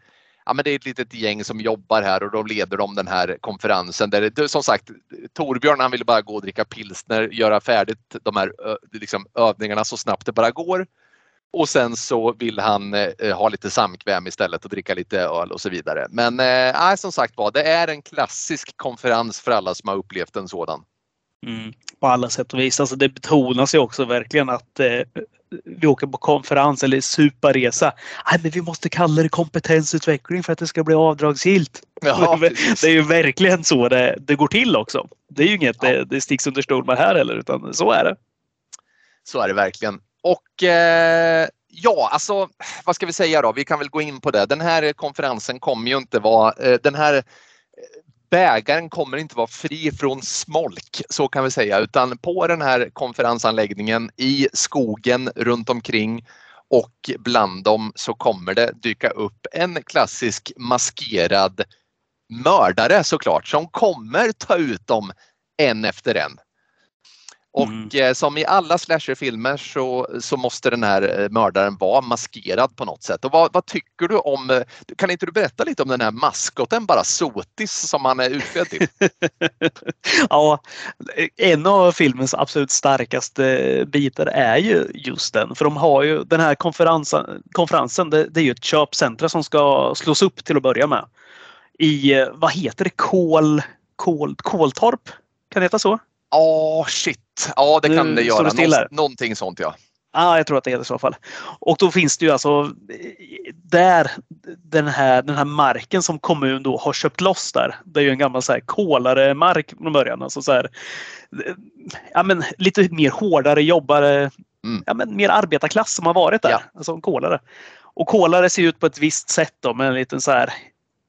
ja, men det är ett litet gäng som jobbar här och då leder de den här konferensen. Där det, som sagt, Torbjörn han ville bara gå och dricka pilsner, göra färdigt de här liksom, övningarna så snabbt det bara går. Och sen så vill han eh, ha lite samkväm istället och dricka lite öl och så vidare. Men eh, som sagt var, det är en klassisk konferens för alla som har upplevt en sådan. Mm, på alla sätt och vis. Alltså det betonas ju också verkligen att eh, vi åker på konferens eller superresa. Nej, men vi måste kalla det kompetensutveckling för att det ska bli avdragsgillt. Ja, det är ju verkligen så det, det, går till också. Det är ju inget ja. det, det sticks under stol med här heller, utan så är det. Så är det verkligen. Och eh, ja, alltså vad ska vi säga då? Vi kan väl gå in på det. Den här konferensen kommer ju inte vara, eh, den här eh, bägaren kommer inte vara fri från smolk, så kan vi säga, utan på den här konferensanläggningen i skogen runt omkring och bland dem så kommer det dyka upp en klassisk maskerad mördare såklart som kommer ta ut dem en efter en. Och mm. Eh, som i alla slasherfilmer så, så måste den här eh, mördaren vara maskerad på något sätt. Och vad, vad, tycker du om, eh, kan inte du berätta lite om den här maskoten bara Sotis som han är utklädd till? ja, en av filmens absolut starkaste bitar är ju just den. För de har ju den här konferensen, konferensen det, det är ju ett köpcentra som ska slås upp till att börja med. I, vad heter det, Kol, Kol, Koltorp? Kan det heta så? Ja, oh, shit. Ja, det kan det göra. Nå någonting sånt ja. Ja, jag tror att det är det i så fall. Och då finns det ju alltså där den här, den här marken som kommun då har köpt loss där. Det är ju en gammal så här kolare mark från början. Alltså så här, ja, men lite mer hårdare jobbare, mm. ja, men mer arbetarklass som har varit där. Ja. Alltså kolare. Och kolare ser ut på ett visst sätt då med en liten så här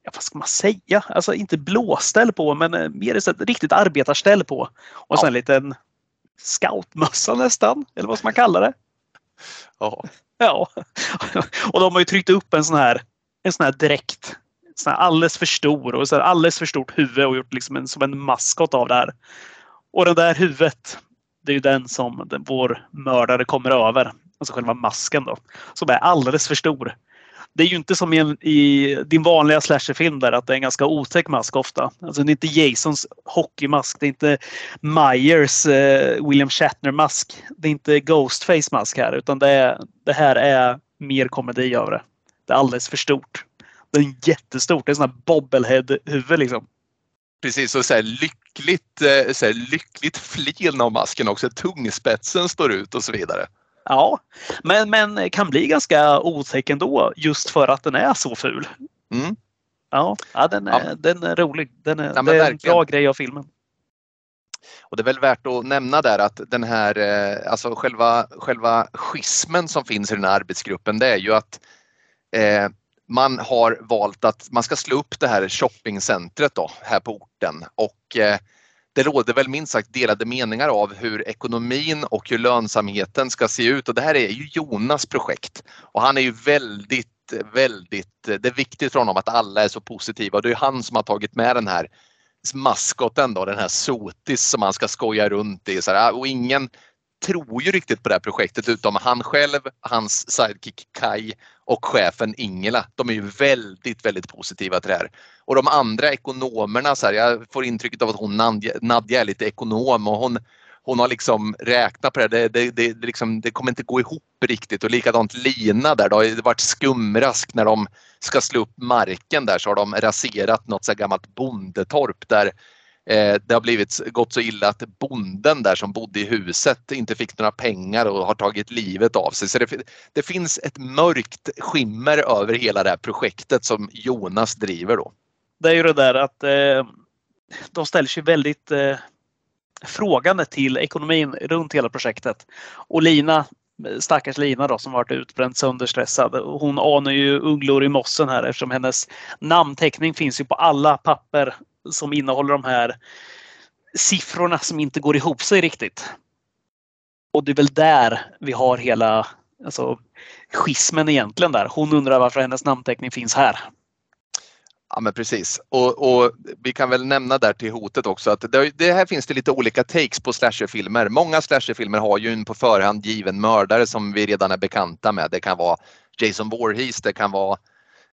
ja, vad ska man säga? Alltså inte blåställ på men eh, mer ett riktigt arbetarställ på. Och sen en liten scoutmössa nästan, eller vad ska man kalla det? Ja. Ja. Och de har ju tryckt upp en sån här, en sån här dräkt. Sån här alldeles för stor och så alldeles för stort huvud och gjort liksom en, som en maskot av det här. Och det där huvudet, det är ju den som den, vår mördare kommer över. Alltså själva masken då. Som är alldeles för stor det är ju inte som i, en, i din vanliga slasherfilm där att det är en ganska otäck mask ofta. Alltså det är inte Jasons hockeymask, det är inte Myers eh, William Shatner-mask. Det är inte Ghostface-mask här utan det, är, det här är mer komedi av det. Det är alldeles för stort. Det är jättestort. Det är sån här bobblehead-huvud liksom. Precis, och så här lyckligt, eh, så här lyckligt flin av masken också. Tungspetsen står ut och så vidare. Ja, men, men kan bli ganska otäck ändå just för att den är så ful. Mm. Ja, ja, den, är, ja. den är rolig. Den är, ja, det är verkligen. en bra grej av filmen. Och det är väl värt att nämna där att den här, eh, alltså själva, själva schismen som finns i den här arbetsgruppen det är ju att eh, man har valt att man ska slå upp det här shoppingcentret då, här på orten och eh, det råder väl minst sagt delade meningar av hur ekonomin och hur lönsamheten ska se ut. Och det här är ju Jonas projekt. Och han är ju väldigt väldigt, det är viktigt för honom att alla är så positiva. Och det är han som har tagit med den här maskoten då, den här Sotis som han ska skoja runt i. Så här, och ingen tror ju riktigt på det här projektet utom han själv, hans sidekick Kai och chefen Ingela. De är ju väldigt, väldigt positiva till det här. Och de andra ekonomerna, så här, jag får intrycket av att hon Nadja, Nadja är lite ekonom och hon, hon har liksom räknat på det. Det, det, det, det, liksom, det kommer inte gå ihop riktigt och likadant Lina där. Det har varit skumrask när de ska slå upp marken där så har de raserat något så gammalt bondetorp där Eh, det har blivit gått så illa att bonden där som bodde i huset inte fick några pengar och har tagit livet av sig. Så det, det finns ett mörkt skimmer över hela det här projektet som Jonas driver då. Det är ju det där att eh, de ställer sig väldigt eh, frågande till ekonomin runt hela projektet. Och Lina, eh, stackars Lina då som varit utbränd sönderstressad. Hon anar ju ugglor i mossen här eftersom hennes namnteckning finns ju på alla papper som innehåller de här siffrorna som inte går ihop sig riktigt. Och det är väl där vi har hela alltså, schismen egentligen där. Hon undrar varför hennes namnteckning finns här. Ja men precis och, och, vi kan väl nämna där till hotet också att det, det här finns det lite olika takes på slasherfilmer. Många slasherfilmer har ju en på förhand given mördare som vi redan är bekanta med. Det kan vara Jason Voorhees, det kan vara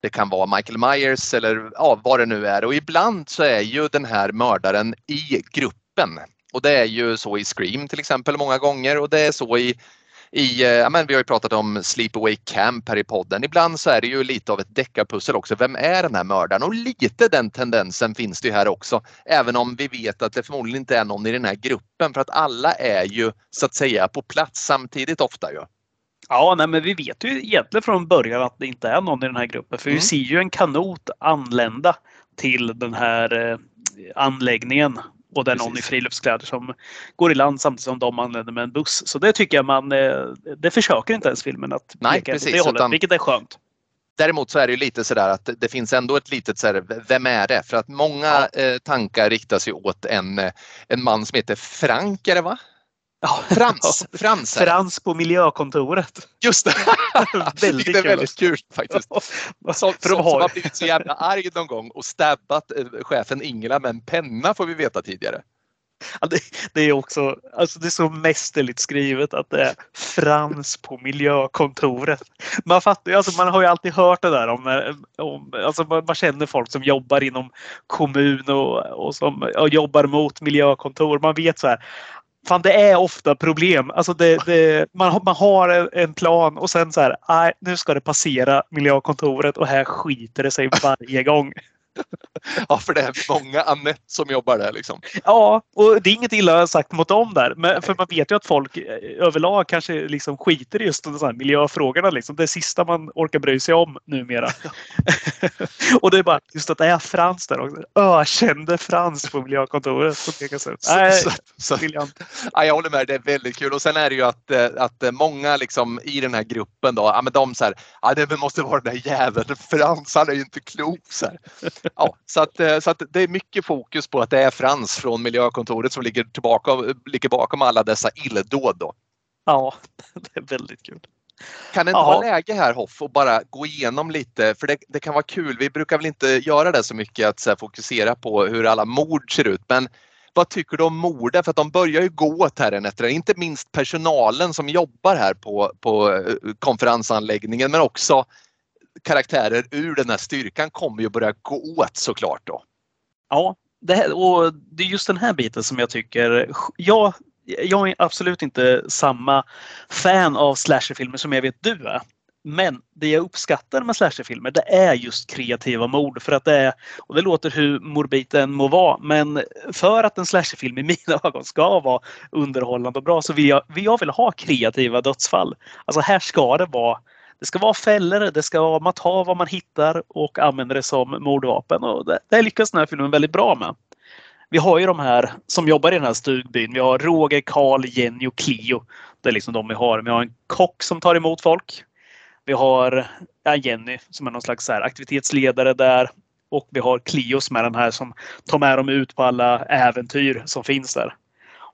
det kan vara Michael Myers eller ja, vad det nu är och ibland så är ju den här mördaren i gruppen. Och det är ju så i Scream till exempel många gånger och det är så i i, eh, ja, men vi har ju pratat om Sleepaway Camp här i podden. Ibland så är det ju lite av ett deckarpussel också. Vem är den här mördaren? Och lite den tendensen finns det ju här också. Även om vi vet att det förmodligen inte är någon i den här gruppen för att alla är ju så att säga på plats samtidigt ofta ju. Ja, nej, men vi vet ju egentligen från början att det inte är någon i den här gruppen. För mm. vi ser ju en kanot anlända till den här eh, anläggningen och det är någon i friluftskläder som går i land samtidigt som de anländer med en buss. Så det tycker jag man, eh, det försöker inte ens filmen att Nej, peka precis, det hållet, utan... vilket är skönt. Däremot så är det lite sådär att det finns ändå ett litet så här, vem är det? För att många ja. eh, tankar riktar sig åt en, eh, en man som heter Frank, är det va? Ja. Frans. Frans, Frans på miljökontoret. Just det! väldigt det är väldigt kul faktiskt. Som, För de har... som har blivit så jävla arg någon gång och stabbat eh, chefen Ingela med en penna får vi veta tidigare. Ja, det, det, är också alltså det är så mästerligt skrivet att det är Frans på miljökontoret. Man fattar alltså man har ju alltid hört det där om, eh, om alltså man, man känner folk som jobbar inom kommun och, och som och jobbar mot miljökontor. Man vet så här Fan, det är ofta problem. Alltså det, det, man, man har en plan och sen så här, nej, nu ska det passera miljökontoret och här skiter det sig varje gång. Ja, för det är många Annette som jobbar där. Liksom. Ja, och det är inget illa sagt mot dem där. Men, för man vet ju att folk eh, överlag kanske liksom skiter i just de här miljöfrågorna. Liksom. Det sista man orkar bry sig om numera. och det är bara just att det är Frans där också. Ökände Frans på miljökontoret. Som pekas ut. Nej, så, så, ja, jag håller med, det är väldigt kul. Och sen är det ju att, eh, att många liksom i den här gruppen då, ja, men de så här, ja, det måste vara den där jäveln Frans, han är ju inte klok. Så här ja, så, att, eh, så att det är mycket fokus på att det är Frans från miljökontoret som ligger, tillbaka, ligger bakom alla dessa illdåd. Då. Ja, det är väldigt kul. Kan det inte Aha. vara läge här Hoff och bara gå igenom lite, för det, det, kan vara kul. Vi brukar väl inte göra det så mycket att så här, fokusera på hur alla mord ser ut, men vad tycker du om morden? För att de börjar ju gå åt här efter Inte minst personalen som jobbar här på, på eh, konferensanläggningen, men också karaktärer ur den här styrkan kommer ju börja gå åt såklart då. Ja, det, här, och det är just den här biten som jag tycker, jag, jag är absolut inte samma fan av slasherfilmer som jag vet du är. Men det jag uppskattar med slasherfilmer det är just kreativa mord. För att det är, och det låter hur morbid den må vara, men för att en slasherfilm i mina ögon ska vara underhållande och bra så vill jag, vill jag vill ha kreativa dödsfall. Alltså här ska det vara det ska vara fällor, det ska vara, man tar vad man hittar och använder det som mordvapen. Och det, det lyckas den här filmen väldigt bra med. Vi har ju de här som jobbar i den här stugbyn. Vi har Roger, Karl, Jenny och Clio. Det är liksom de vi har. Vi har en kock som tar emot folk. Vi har ja, Jenny som är någon slags här aktivitetsledare där. Och vi har Clio som är den här som tar med dem ut på alla äventyr som finns där.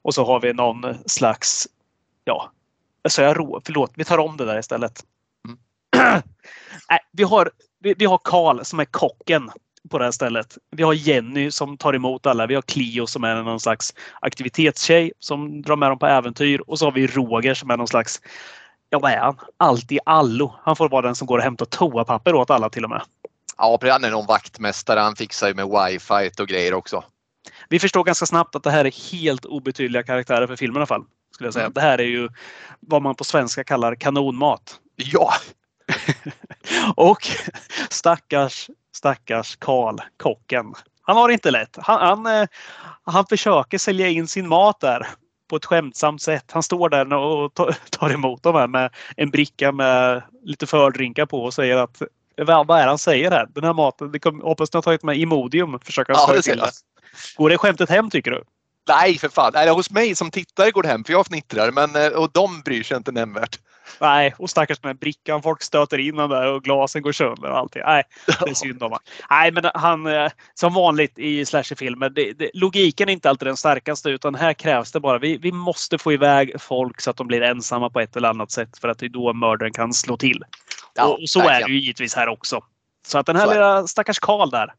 Och så har vi någon slags, ja, jag sa jag förlåt, vi tar om det där istället. Nej, vi har vi, vi har Karl som är kocken på det här stället. Vi har Jenny som tar emot alla. Vi har Clio som är någon slags aktivitetstjej som drar med dem på äventyr. Och så har vi Roger som är någon slags, ja vad är han? Allt i allo. Han får vara den som går och hämtar toapapper åt alla till och med. Ja, han är någon vaktmästare. Han fixar ju med wifi och grejer också. Vi förstår ganska snabbt att det här är helt obetydliga karaktärer för filmen i alla fall. Skulle jag säga. Mm. Det här är ju vad man på svenska kallar kanonmat. Ja, och stackars, stackars Karl, kocken. Han har det inte lätt. Han, han, eh, han försöker sälja in sin mat där på ett skämtsamt sätt. Han står där och tar emot dem här med en bricka med lite fördrinkar på och säger att vad är det han säger här? Den här maten, det kom, hoppas ni har tagit med Imodium. Försöka ja, det till. Går det skämtet hem tycker du? Nej, för fan. Nej, hos mig som tittare går det hem för jag fnittrar men eh, och de bryr sig inte nämnvärt. Nej, och stackars här brickan. Folk stöter in den där och glasen går sönder och allting. Nej, det är synd om Nej, men han eh, som vanligt i slasherfilmer. Det, det, logiken är inte alltid den starkaste utan här krävs det bara. Vi, vi måste få iväg folk så att de blir ensamma på ett eller annat sätt för att det är då mördaren kan slå till. Ja, och så verkligen. är det ju givetvis här också. Så att den här lilla stackars Karl där.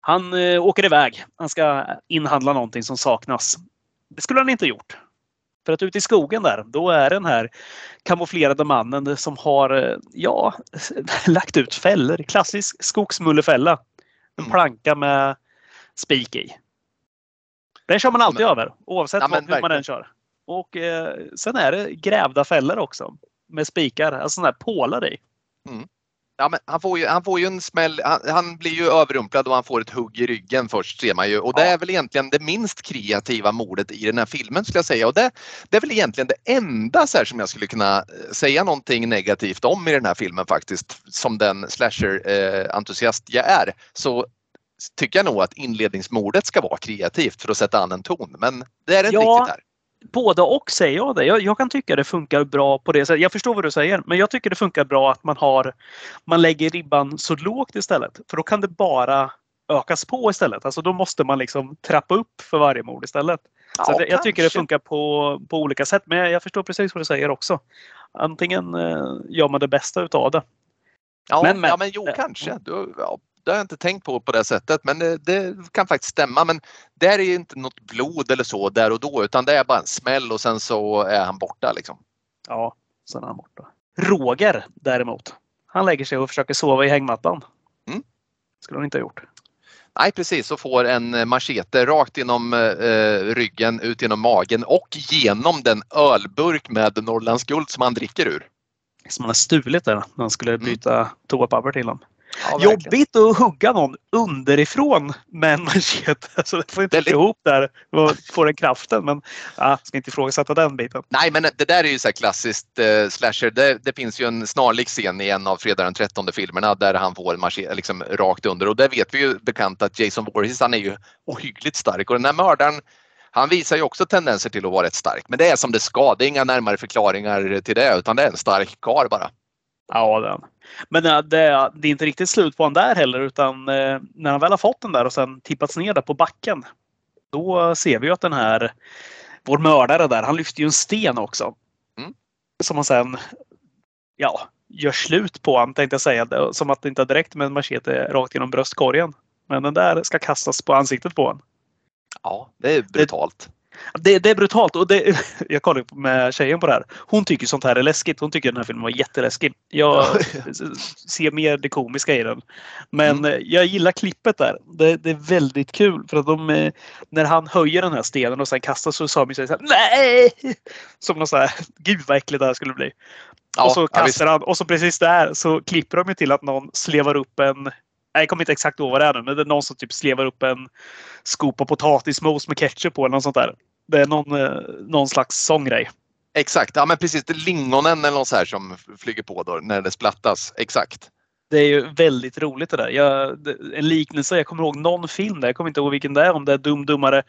Han eh, åker iväg. Han ska inhandla någonting som saknas. Det skulle han inte gjort. För att ute i skogen där, då är den här kamouflerade mannen som har, eh, ja, lagt ut fällor. Klassisk skogsmullefälla. En mm. planka med spik i. Den kör man alltid men, över oavsett ja, hur man den kör. Och eh, sen är det grävda fällor också med spikar, alltså sådana här pålar i. Mm. Ja, men han, får ju, han får ju en smäll. Han, han, blir ju överrumplad och han får ett hugg i ryggen först ser man ju. Och det är väl egentligen det minst kreativa mordet i den här filmen skulle jag säga. Och det, det är väl egentligen det enda så här, som jag skulle kunna eh, säga någonting negativt om i den här filmen faktiskt. Som den slasher-entusiast jag är. Så tycker jag nog att inledningsmordet ska vara kreativt för att sätta an en ton. Men det är det inte ja, riktigt här både och säger jag det. Jag, jag, kan tycka det funkar bra på det sättet. Jag förstår vad du säger, men jag tycker det funkar bra att man har man lägger ribban så lågt istället. För då kan det bara ökas på istället. Alltså då måste man liksom trappa upp för varje mord istället. Ja, så det, jag tycker det funkar på, på olika sätt. Men jag, jag, förstår precis vad du säger också. Antingen eh, gör man det bästa utav det. Ja, men, men, ja, men jo, kanske. Du, ja, det har jag inte tänkt på på det sättet men det, det, kan faktiskt stämma. Men där är inte något blod eller så där och då utan det är bara en smäll och sen så är han borta liksom. Ja, sen är han borta. Roger däremot. Han lägger sig och försöker sova i hängmattan. Mm. skulle han inte ha gjort. Nej precis, och får en machete rakt genom eh, ryggen, ut genom magen och genom den ölburk med Norrlands guld som han dricker ur. Som han har stulit där när han skulle mm. byta mm. toapapper till honom. Ja, Jobbigt att hugga någon underifrån med en machete. Alltså, det får inte Väldigt... ihop där och få den kraften. Men ja, ska inte ifrågasätta den biten. Nej, men det där är ju så klassiskt eh, slasher. Det, det, finns ju en snarlik scen i en av fredag den 13 filmerna där han får en machete liksom, rakt under och där vet vi ju bekant att Jason Voorhees han är ju ohyggligt stark och den här mördaren han visar ju också tendenser till att vara rätt stark. Men det är som det ska. Det är inga närmare förklaringar till det utan det är en stark kar bara. Ja, den. Men det, det, är inte riktigt slut på den där heller utan eh, när han väl har fått den där och sen tippats ner där på backen. Då ser vi ju att den här, vår mördare där, han lyfter ju en sten också. Mm. Som han sen, ja, gör slut på han tänkte jag säga. Som att det inte direkt med en machete rakt genom bröstkorgen. Men den där ska kastas på ansiktet på honom. Ja, det är brutalt. Det, det, är brutalt. Och det, jag kollade med tjejen på det här. Hon tycker sånt här är läskigt. Hon tycker den här filmen var jätteläskig. Jag ser mer det komiska i den. Men mm. jag gillar klippet där. Det, det, är väldigt kul. För att de, eh, när han höjer den här stenen och sen kastar så sa min tjej såhär Nej! Som någon så här, gud vad äckligt det här skulle bli. Ja, och så kastar ja, han och så precis där så klipper de till att någon slevar upp en jag kommer inte exakt ihåg vad det är nu, men det är någon som typ slevar upp en skopa potatismos med ketchup på eller något sånt där. Det är någon, eh, någon slags sån grej. Exakt, ja men precis. Det är lingonen eller något så här som flyger på då när det splattas. Exakt det är ju väldigt roligt det där. Jag, en liknelse, jag kommer ihåg någon film där, jag kommer inte ihåg vilken det är, om det är Dum Dummare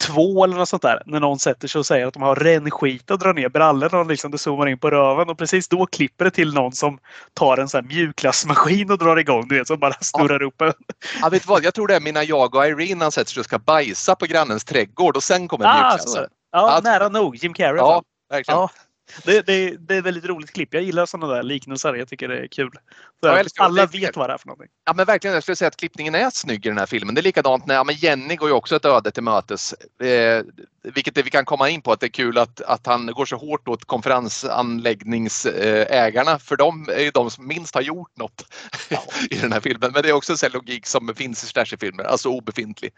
2 eller något sånt där. När någon sätter sig och säger att de har rännskit och drar ner brallorna och liksom det zoomar in på röven och precis då klipper det till någon som tar en sån mjukglassmaskin och drar igång, du vet, som bara snurrar ja. upp en. Ja, vet vad, jag tror det är mina jag och Irene han sätter sig och ska bajsa på grannens trädgård och sen kommer ah, mjukglassen. Ja, ja, nära nog. Jim Carrey. Ja, verkligen. Ja. Det, det, det är väldigt roligt klipp. Jag gillar sådana där liknelser. Jag tycker det är kul. Ja, alla vet vad det är för någonting. Ja men verkligen, jag skulle säga att klippningen är snygg i den här filmen. Det är likadant när ja, men Jenny går ju också ett öde till mötes. Eh, vilket vi kan komma in på att det är kul att, att han går så hårt åt konferensanläggningsägarna. För de är ju de som minst har gjort något ja. i den här filmen. Men det är också en logik som finns i slasherfilmer, alltså obefintlig.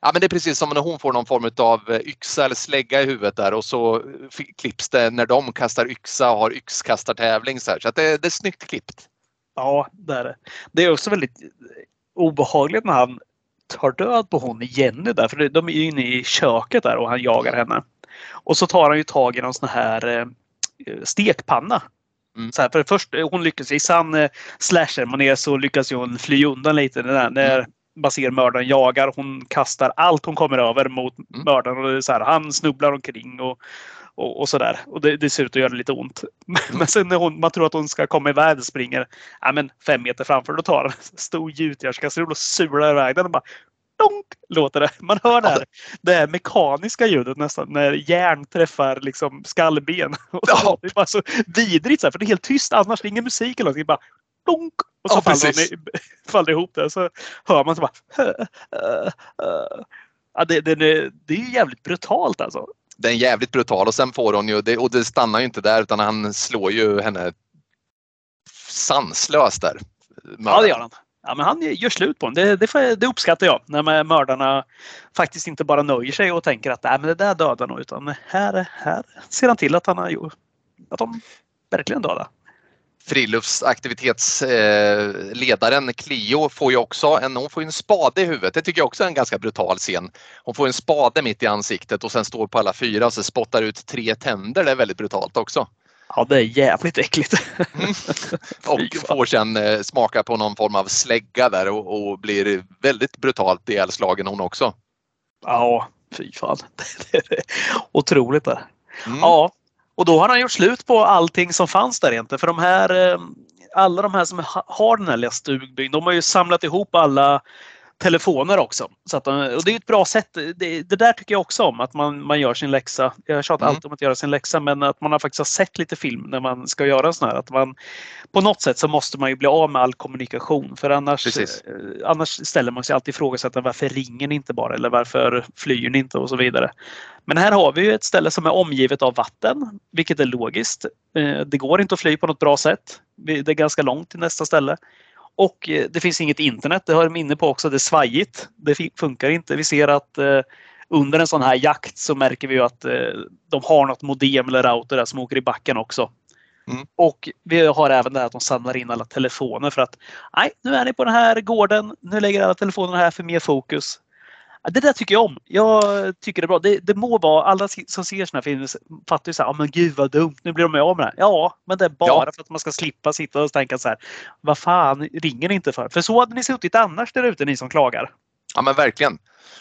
Ja men det är precis som när hon får någon form av yxa eller slägga i huvudet där och så klipps det när de kastar yxa och har yxkastartävling. Så, här. så att det, det är snyggt klippt. Ja, det är det. Det är också väldigt obehagligt när han tar död på hon Jenny där. För de är ju inne i köket där och han jagar henne. Och så tar han ju tag i någon sån här eh, stekpanna. Mm. Så här, för först, hon lyckas i sann eh, slasher så lyckas ju hon fly undan lite när, när Mm. man ser mördaren jagar. Hon kastar allt hon kommer över mot Mm. mördaren och det är så här, han snubblar omkring och, och, och sådär. Och det, det ser ut att göra lite ont. Men sen när hon, man tror att hon ska komma iväg och springer ja, men fem meter framför, då tar en stor gjutjärnskastrull och sular iväg den och bara donk, låter det. Man hör det här, det här mekaniska ljudet nästan när järn träffar liksom skallben. Och så, Ja. Det är bara så vidrigt så här, för det är helt tyst annars. Det är ingen musik eller någonting. Bara donk, och så Ja, faller, hon faller ihop där. Så hör man så bara... "Hö, äh, äh." Ja, det, det, det, det är ju jävligt brutalt alltså. Den är jävligt brutal och sen får hon ju, det, och det stannar ju inte där utan han slår ju henne sanslöst där. Ja, det gör han. Ja, men han gör slut på den. Det, det, det uppskattar jag. När mördarna faktiskt inte bara nöjer sig och tänker att Nej, men det där dödar nog. Utan här, här ser han till att han har gjort att de verkligen dödar friluftsaktivitetsledaren Clio får ju också en, hon får en spade i huvudet. Det tycker jag också är en ganska brutal scen. Hon får en spade mitt i ansiktet och sen står på alla fyra och så spottar ut tre tänder. Det är väldigt brutalt också. Ja, det är jävligt äckligt. Och Fy fan. får sen eh, smaka på någon form av slägga där och, och blir väldigt brutalt ihjälslagen hon också. Ja, fy fan. Det är Otroligt där. Mm. Ja, och då har han gjort slut på allting som fanns där egentligen. För de här, eh, alla de här som har den här lilla stugbyn, de har ju samlat ihop alla telefoner också. Så att, de- och det är ett bra sätt. Det, det där tycker jag också om, att man, man gör sin läxa. Jag tjatar Mm. alltid om att göra sin läxa, men att man har faktiskt har sett lite film när man ska göra en sån här. Att man, på något sätt så måste man ju bli av med all kommunikation. För annars, Precis. eh, annars ställer man sig alltid ifrågasätta varför ringer ni inte bara? Eller varför flyr ni inte? Och så vidare. Men här har vi ju ett ställe som är omgivet av vatten, vilket är logiskt. Eh, Det går inte att fly på något bra sätt. Det är ganska långt till nästa ställe. Och eh, det finns inget internet. Det har de inne på också. Det är svajigt. Det funkar inte. Vi ser att eh, under en sån här jakt så märker vi att eh, de har något modem eller router där som åker i backen också. Mm. Och vi har även det här att de samlar in alla telefoner för att nej, nu är ni på den här gården. Nu lägger alla telefonerna här för mer fokus. Ja, Det där tycker jag om. Jag tycker det är bra. Det, det må vara, alla som ser såna här filmer fattar ju så här, oh, men gud vad dumt, nu blir de av med det här. Ja, men det är bara Ja. för att man ska slippa sitta och tänka så här, vad fan ringer ni inte för? För så hade ni suttit annars där ute, ni som klagar. Ja men verkligen.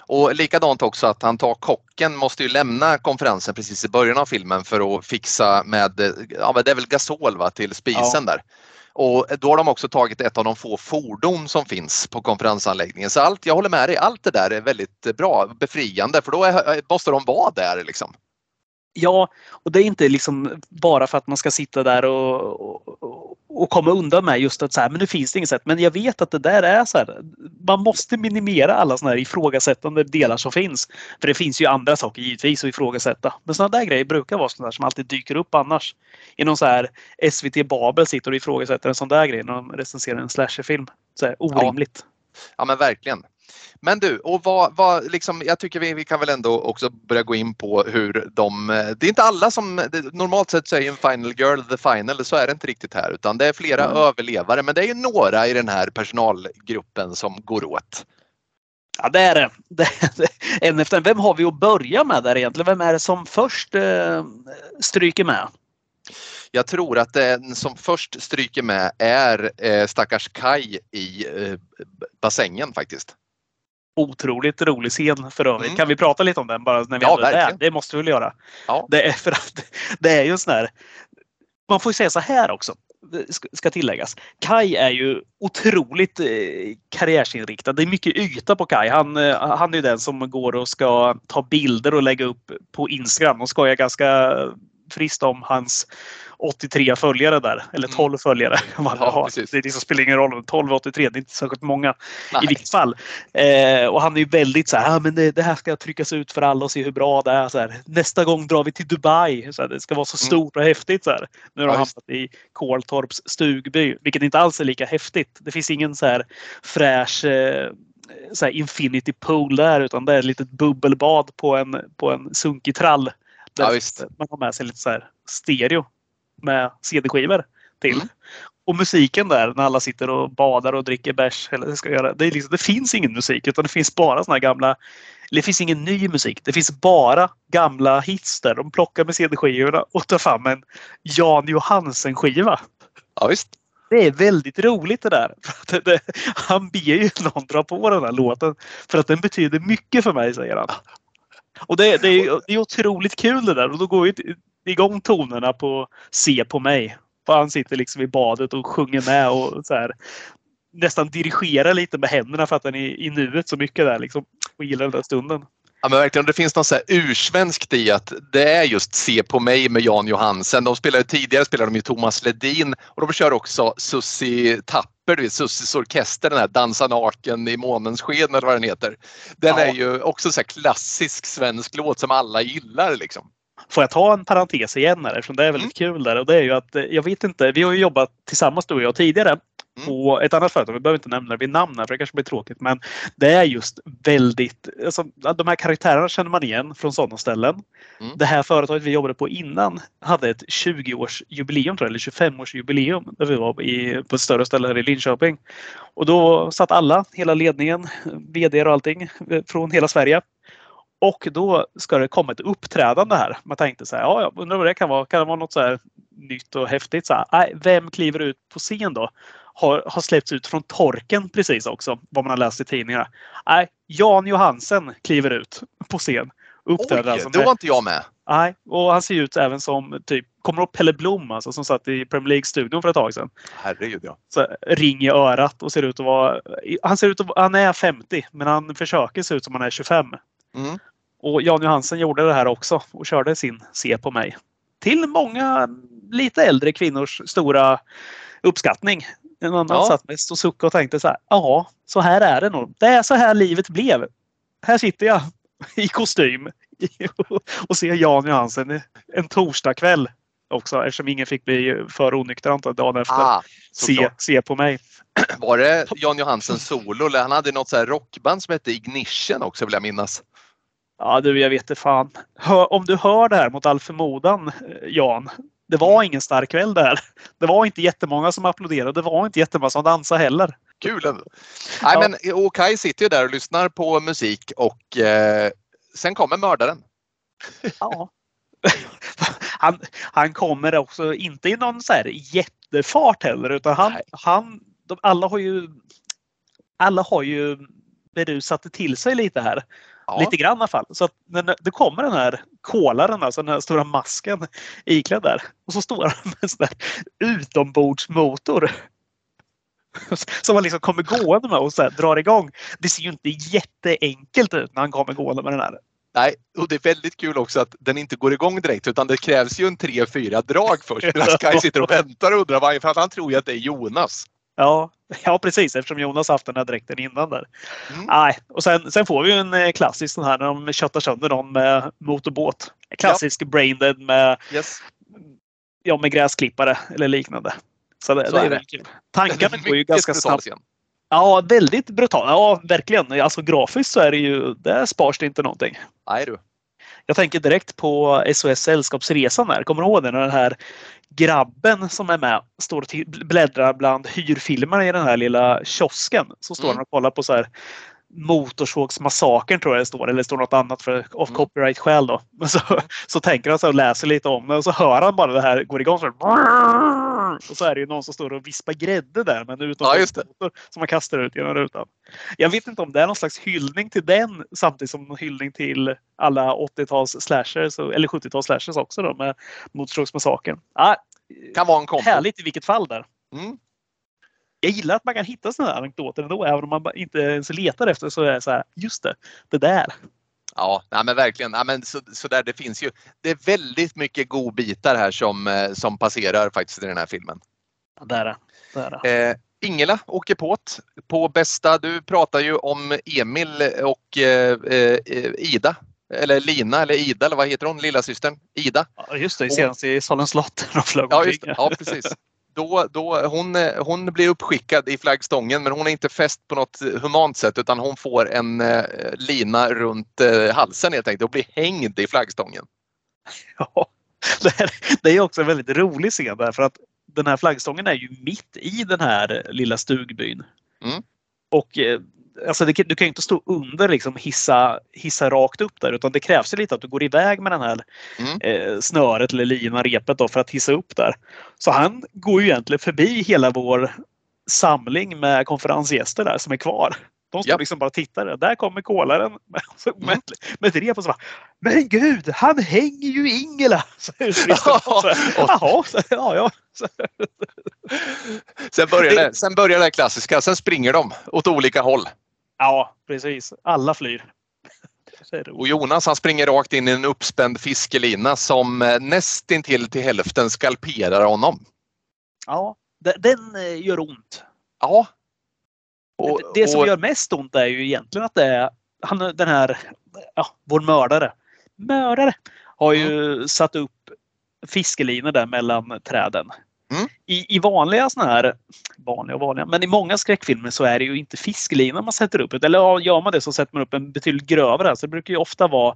Och likadant också att han tar kocken måste ju lämna konferensen precis i början av filmen för att fixa med, eh, ja men det är väl gasol va, till spisen där. Och då har de också tagit ett av de få fordon som finns på konferensanläggningen. Så allt, jag håller med dig, allt det där är väldigt bra, befriande för då är, eh, måste de vara där liksom. Ja, och det är inte liksom bara för att man ska sitta där och, och, och komma undan med just att så här, men nu finns det inget sätt. Men jag vet att det där är så här. Man måste minimera alla såna här ifrågasättande delar som finns. För det finns ju andra saker givetvis att ifrågasätta. Men sådana där grejer brukar vara sådana som alltid dyker upp annars. I någon så här SVT Babel sitter och ifrågasätter en sån där grej när de recenserar en slasherfilm. Så här, orimligt. Ja men verkligen. Men du, och vad, vad liksom, jag tycker vi, vi kan väl ändå också börja gå in på hur de, det är inte alla som, normalt sett så är ju en final girl the final, så är det inte riktigt här utan det är flera Mm. överlevare men det är ju några i den här personalgruppen som går åt. Ja, det är det. det, det. En efter en. Vem har vi att börja med där egentligen? Vem är det som först eh, stryker med? Jag tror att den som först stryker med är eh, stackars Kai i eh, bassängen faktiskt. Otroligt rolig scen för övrigt. Mm. Kan vi prata lite om den bara när vi Ja, är där? Det måste vi väl göra. Ja. Det är för att det är ju en sån här. Man får ju säga så här också. ska- tilläggas. Kai är ju otroligt eh, karriärsinriktad. Det är mycket yta på Kai. Han, eh, han är ju den som går och ska ta bilder och lägga upp på Instagram och skojar ganska friskt om hans 83 följare där. Eller Mm. 12 följare. Man Ja, har. det liksom spelar ingen roll. 12 och 83, det är inte särskilt många i Nej. vilket fall. Eh, och han är ju väldigt så här, ah, men det, det här ska tryckas ut för alla och se hur bra det är. Så här, Nästa gång drar vi till Dubai. Så här, det ska vara så Mm. stort och häftigt. Så här. Nu har Ja, just. hamnat i Koltorps stugby, vilket inte alls är lika häftigt. Det finns ingen så här fräsch eh, så infinity pool där utan det är ett litet bubbelbad på en, på en sunkig trall. Där Ja, man har med sig lite så stereo med CD-skivor till. Mm. och musiken där när alla sitter och badar och dricker bärs. Eller det, ska göra, det, liksom, det finns ingen musik utan det finns bara såna här gamla det finns ingen ny musik. Det finns bara gamla hits där. De plockar med CD-skivorna och tar fram en Jan Johansen-skiva. Ja, visst. Det är väldigt roligt det där. För det, han ber ju någon dra på den här låten för att den betyder mycket för mig, säger han. Och det, det, är, det är otroligt kul det där och då går ju igång tonerna på Se på mig. För han sitter liksom i badet och sjunger med och så här, nästan dirigerar lite med händerna för att han är i nuet så mycket där liksom, och gillar den där stunden. Ja, men verkligen, det finns något så här ursvenskt i att det är just Se på mig med Jan Johansen. De spelade tidigare spelade de ju Thomas Ledin och de kör också Sussi Tapper, du vet, Sussis orkester, den här Dansa naken i månens sken eller vad den heter. Den ja. är ju också så klassisk svensk låt som alla gillar liksom. Får jag ta en parentes igen här eftersom det är väldigt mm. kul där och det är ju att eh, jag vet inte, vi har ju jobbat tillsammans du och jag tidigare Mm. på ett annat företag. Vi behöver inte nämna det vid namn här för det kanske blir tråkigt. Men det är just väldigt, alltså, de här karaktärerna känner man igen från sådana ställen. Mm. Det här företaget vi jobbade på innan hade ett 20-årsjubileum, eller 25-årsjubileum, där vi var i, på ett större ställe här i Linköping. Och då satt alla, hela ledningen, VD och allting från hela Sverige. Och då ska det komma ett uppträdande här. Man tänkte så här, ja, jag undrar vad det kan vara. Kan det vara något så här nytt och häftigt? Så här, nej, vem kliver ut på scen då? har, har släppts ut från torken precis också, vad man har läst i tidningarna. Nej, Jan Johansen kliver ut på scen. Uppträder Oj, då var inte jag med. Nej, och han ser ut även som typ, kommer ihåg Pelle Blom alltså, som satt i Premier League-studion för ett tag sedan? Herregud ja. Så, ring i örat och ser ut att vara... Han ser ut att han är 50 men han försöker se ut som han är 25. Mm. Och Jan Johansen gjorde det här också och körde sin Se på mig. Till många lite äldre kvinnors stora uppskattning. En annan ja. satt mest och suckade och tänkte så här. Ja, så här är det nog. Det är så här livet blev. Här sitter jag i kostym och ser Jan Johansen en torsdagkväll också eftersom ingen fick bli för onykter antar dagen efter. Ah, se, se på mig. Var det Jan Johansen solo? Han hade något så rockband som hette Ignition också vill jag minnas. Ja du, jag vet inte fan. Hör, om du hör det här mot all förmodan Jan, det var ingen stark kväll där. Det var inte jättemånga som applåderade. Det var inte jättemånga som dansade heller. Kul ändå. Nej, ja. men Okai sitter ju där och lyssnar på musik och eh, sen kommer mördaren. Ja. Han, han kommer också inte i någon så här jättefart heller utan han, han de, alla har ju alla har ju berusat till sig lite här. Ja. Lite grann i alla fall. Så att när det kommer den här kolaren, alltså den här stora masken iklädd där. Och så står han med en sån där utombordsmotor. Som man liksom kommer gående med och så drar igång. Det ser ju inte jätteenkelt ut när han kommer gående med den här. Nej, och det är väldigt kul också att den inte går igång direkt utan det krävs ju en tre, fyra drag först. Medan Sky sitter och väntar och undrar varför. Han tror ju att det är Jonas. Ja, ja, precis eftersom Jonas haft den här dräkten innan där. Mm. Nej, och sen, sen får vi ju en eh, klassisk sån här när de köttar sönder någon med motorbåt. Klassisk ja. braindead med, yes. ja, med gräsklippare eller liknande. Så det, Så det är, kul. Tankarna går ju ganska snabbt. Ja, väldigt brutalt. Ja, verkligen. Alltså grafiskt så är det ju, där spars det inte någonting. Nej du. Jag tänker direkt på SOS Sällskapsresan där. Kommer du ihåg det? När den här grabben som är med står och bläddrar bland hyrfilmerna i den här lilla kiosken. Så står mm. han och kollar på så här Motorsågsmassakern tror jag det står, eller det står något annat för of mm. copyright skäl då. Men så, så tänker han så och läser lite om det och så hör han bara det här går igång så här, Och så är det ju någon som står och vispar grädde där med en utomhusmotor ja, som man kastar ut genom rutan. Jag vet inte om det är någon slags hyllning till den samtidigt som en hyllning till alla 80-tals slashers eller 70-tals slashers också då med Motorsågsmassakern. Ah, kan vara en kombo. Härligt i vilket fall där. Mm jag gillar att man kan hitta sådana anekdoter ändå. Även om man inte ens letar efter så är det så här, just det, det där. Ja, nej men verkligen. Nej men så, så där, det finns ju. Det är väldigt mycket godbitar här som, eh, som passerar faktiskt i den här filmen. Ja, det är det. det, är det. Eh, Ingela åker på på bästa. Du pratar ju om Emil och eh, eh, Ida. Eller Lina eller Ida eller vad heter hon? Lilla systern Ida. Ja, just det, senast i Salens slott. Ja, just ja, precis då, då, hon, hon blir uppskickad i flaggstången men hon är inte fäst på något humant sätt utan hon får en eh, lina runt eh, halsen helt enkelt och blir hängd i flaggstången. Ja, det, här, det är också en väldigt rolig scen därför att den här flaggstången är ju mitt i den här lilla stugbyn. Mm. Och eh, alltså det, du kan ju inte stå under liksom hissa, hissa rakt upp där utan det krävs ju lite att du går iväg med den här Mm. eh, snöret eller linan, repet då, för att hissa upp där. Så han går ju egentligen förbi hela vår samling med konferensgäster där som är kvar. De står Japp. liksom bara och tittar. Där kommer kolaren med, med, Mm. med ett rep och så bara Men gud, han hänger ju i Ingela! Så, så, Jaha, så, ja, ja. Så, Sen börjar det, sen börjar det klassiska, sen springer de åt olika håll. Ja, precis. Alla flyr. Och Jonas han springer rakt in i en uppspänd fiskelina som eh, nästintill till hälften skalperar honom. Ja, de- den eh, gör ont. Ja. Och, det som och, gör mest ont är ju egentligen att det är han, den här, ja, vår mördare. Mördare har ju satt upp fiskelinor där mellan träden. I, I vanliga såna här, vanliga och vanliga, men i många skräckfilmer så är det ju inte fiskelinor man sätter upp. Eller gör man det så sätter man upp en betydligt grövre. Så det brukar ju ofta vara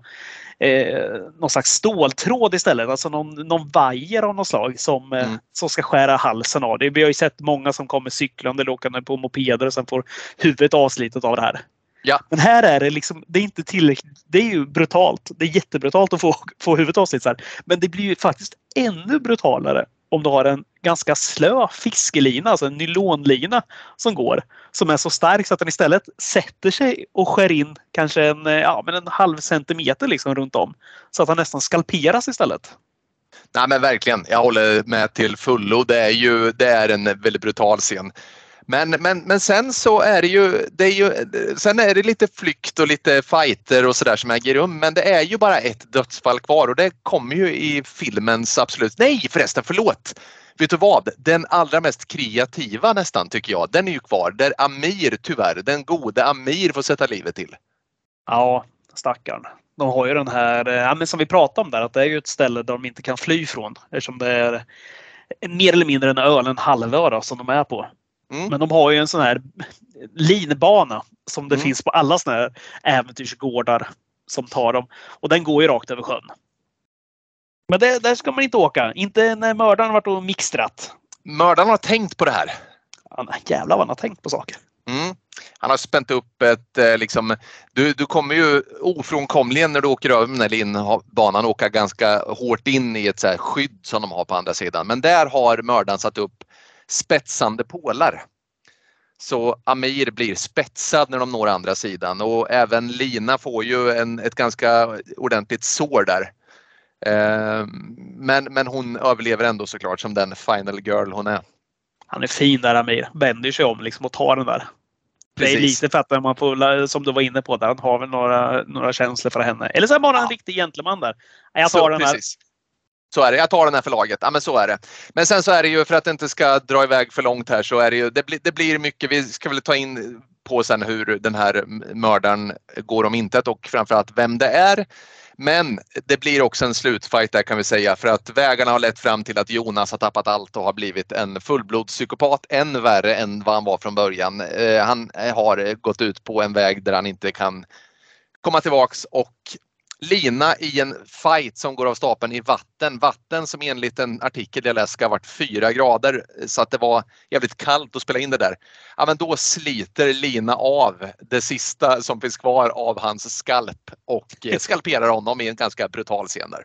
eh, någon slags ståltråd istället. Alltså någon, någon vajer av något slag som, eh, Mm. som ska skära halsen av. Det, vi har ju sett många som kommer cyklande eller åkande på mopeder och sen får huvudet avslitet av det här. Ja. Men här är det liksom, det är inte tillräckligt. Det är ju brutalt. Det är jättebrutalt att få, få huvudet avslitet. Men det blir ju faktiskt ännu brutalare om du har en ganska slö fiskelina, alltså en nylonlina som går. Som är så stark så att den istället sätter sig och skär in kanske en, eh, ja, men en halv centimeter liksom runt om. Så att han nästan skalperas istället. nej men verkligen, jag håller med till fullo. Det är ju det är en väldigt brutal scen. Men, men, men sen så är det ju, det är ju, sen är det lite flykt och lite fighter och sådär som äger rum. Men det är ju bara ett dödsfall kvar och det kommer ju i filmens absolut, nej förresten förlåt. Vet du vad? Den allra mest kreativa nästan tycker jag, den är ju kvar. Där Amir tyvärr, den gode Amir får sätta livet till. Ja, stackarn. De har ju den här, eh, ja, men som vi pratade om där, att det är ju ett ställe där de inte kan fly från. Eftersom det är mer eller mindre en ö, eller en halvö som de är på. Mm. Men de har ju en sån här linbana som det Mm. finns på alla såna här äventyrsgårdar som tar dem. Och den går ju rakt över sjön. Men det, där ska man inte åka. Inte när mördaren varit och mixtrat. Mördaren har tänkt på det här. Han, jävlar vad han har tänkt på saker. Mm. Han har spänt upp ett, eh, liksom, du, du kommer ju ofrånkomligen när du åker över den här linbanan åka ganska hårt in i ett så skydd som de har på andra sidan. Men där har mördaren satt upp spetsande pålar. Så Amir blir spetsad när de når andra sidan och även Lina får ju en, ett ganska ordentligt sår där. Eh, men, men hon överlever ändå såklart som den final girl hon är. Han är fin där Amir. Vänder sig om liksom och tar den där. Det är Precis. lite för att man får, som du var inne på, där, han har väl några, några känslor för henne. Eller så är han bara en Ja. riktig gentleman där. Jag Så, tar den här. precis. Så är det. Jag tar den här för laget. Ja, men så är det. Men sen så är det ju för att det inte ska dra iväg för långt här så är det ju, det, blir, det blir mycket, vi ska väl ta in på sen hur den här mördaren går om intet och framförallt vem det är. Men det blir också en slutfight där kan vi säga för att vägarna har lett fram till att Jonas har tappat allt och har blivit en fullblodspsykopat än värre än vad han var från början. Eh, han har gått ut på en väg där han inte kan komma tillbaks och lina i en fight som går av stapeln i vatten. Vatten som enligt en artikel jag läst ska ha varit fyra grader så att det var jävligt kallt att spela in det där. Ja, men då sliter lina av det sista som finns kvar av hans skalp och eh, skalperar honom i en ganska brutal scen där.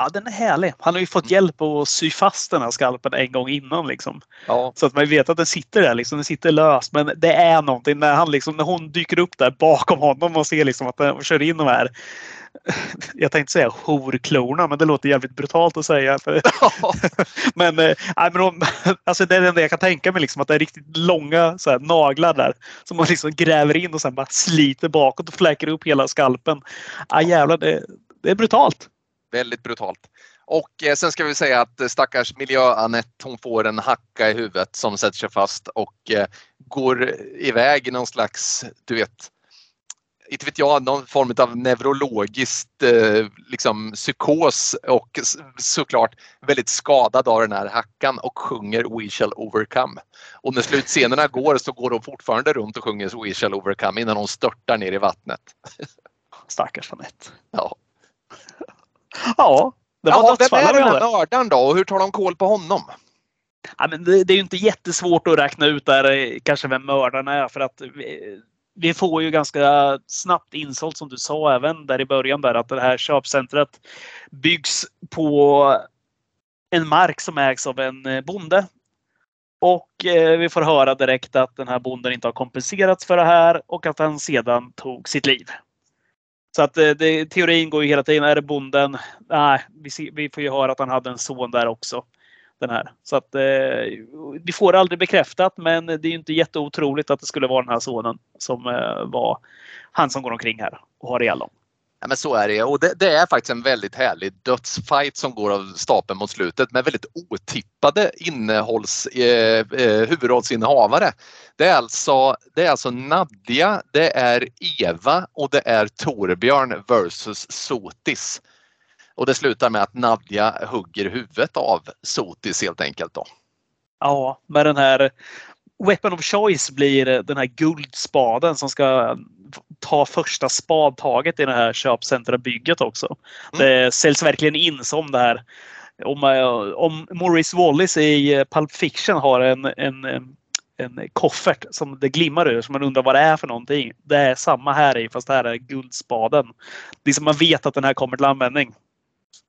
Ja, den är härlig. Han har ju fått hjälp att sy fast den här skalpen en gång innan. Liksom. Ja, Så att man vet att den sitter där. Liksom. Den sitter löst. Men det är någonting när, han liksom, när hon dyker upp där bakom honom och ser liksom att den kör in de här jag tänkte säga horklorna, men det låter jävligt brutalt att säga. Men, eh, men de, alltså det är det enda jag kan tänka mig, liksom, att det är riktigt långa så här, naglar där som man liksom gräver in och sen bara sliter bakåt och fläker upp hela skalpen. Ah, jävlar, det, det är brutalt. väldigt brutalt. Och eh, sen ska vi säga att eh, stackars miljö-Anette hon får en hacka i huvudet som sätter sig fast och eh, går iväg i någon slags, du vet, inte vet jag, någon form av neurologiskt eh, liksom psykos och såklart väldigt skadad av den här hackan och sjunger We shall overcome. Och när slutscenerna går så går hon fortfarande runt och sjunger We shall overcome innan hon störtar ner i vattnet. Stackars Anette. Ja. Ja, det var Jaha, vem är den här mördaren då och hur tar de koll på honom? Ja, men det, det är ju inte jättesvårt att räkna ut där eh, kanske vem mördaren är för att vi, får ju ganska snabbt insålt som du sa även där i början där att det här köpcentret byggs på en mark som ägs av en eh, bonde. Och eh, vi får höra direkt att den här bonden inte har kompenserats för det här och att han sedan tog sitt liv. Så att eh, det, teorin går ju hela tiden, är det bonden? Nej, vi, ser, vi får ju höra att han hade en son där också. Den här. Så att eh, vi får det aldrig bekräftat men det är ju inte jätteotroligt att det skulle vara den här sonen som eh, var han som går omkring här och har ihjäl dem. Ja, men så är det och det, det, är faktiskt en väldigt härlig dödsfight som går av stapeln mot slutet med väldigt otippade innehålls, eh, eh, huvudrollsinnehavare. Det är, alltså, det är alltså Nadja, det är Eva och det är Torbjörn versus Sotis. Och det slutar med att Nadja hugger huvudet av Sotis helt enkelt. Då. Ja, med den här Weapon of choice blir den här guldspaden som ska ta första spadtaget i det här köpcentrabygget också. Mm. Det säljs verkligen in som det här. Om, om Maurice Wallis i Pulp Fiction har en, en, en koffert som det glimmar ur, som man undrar vad det är för någonting. Det är samma här i, fast det här är guldspaden. Det är som man vet att den här kommer till användning.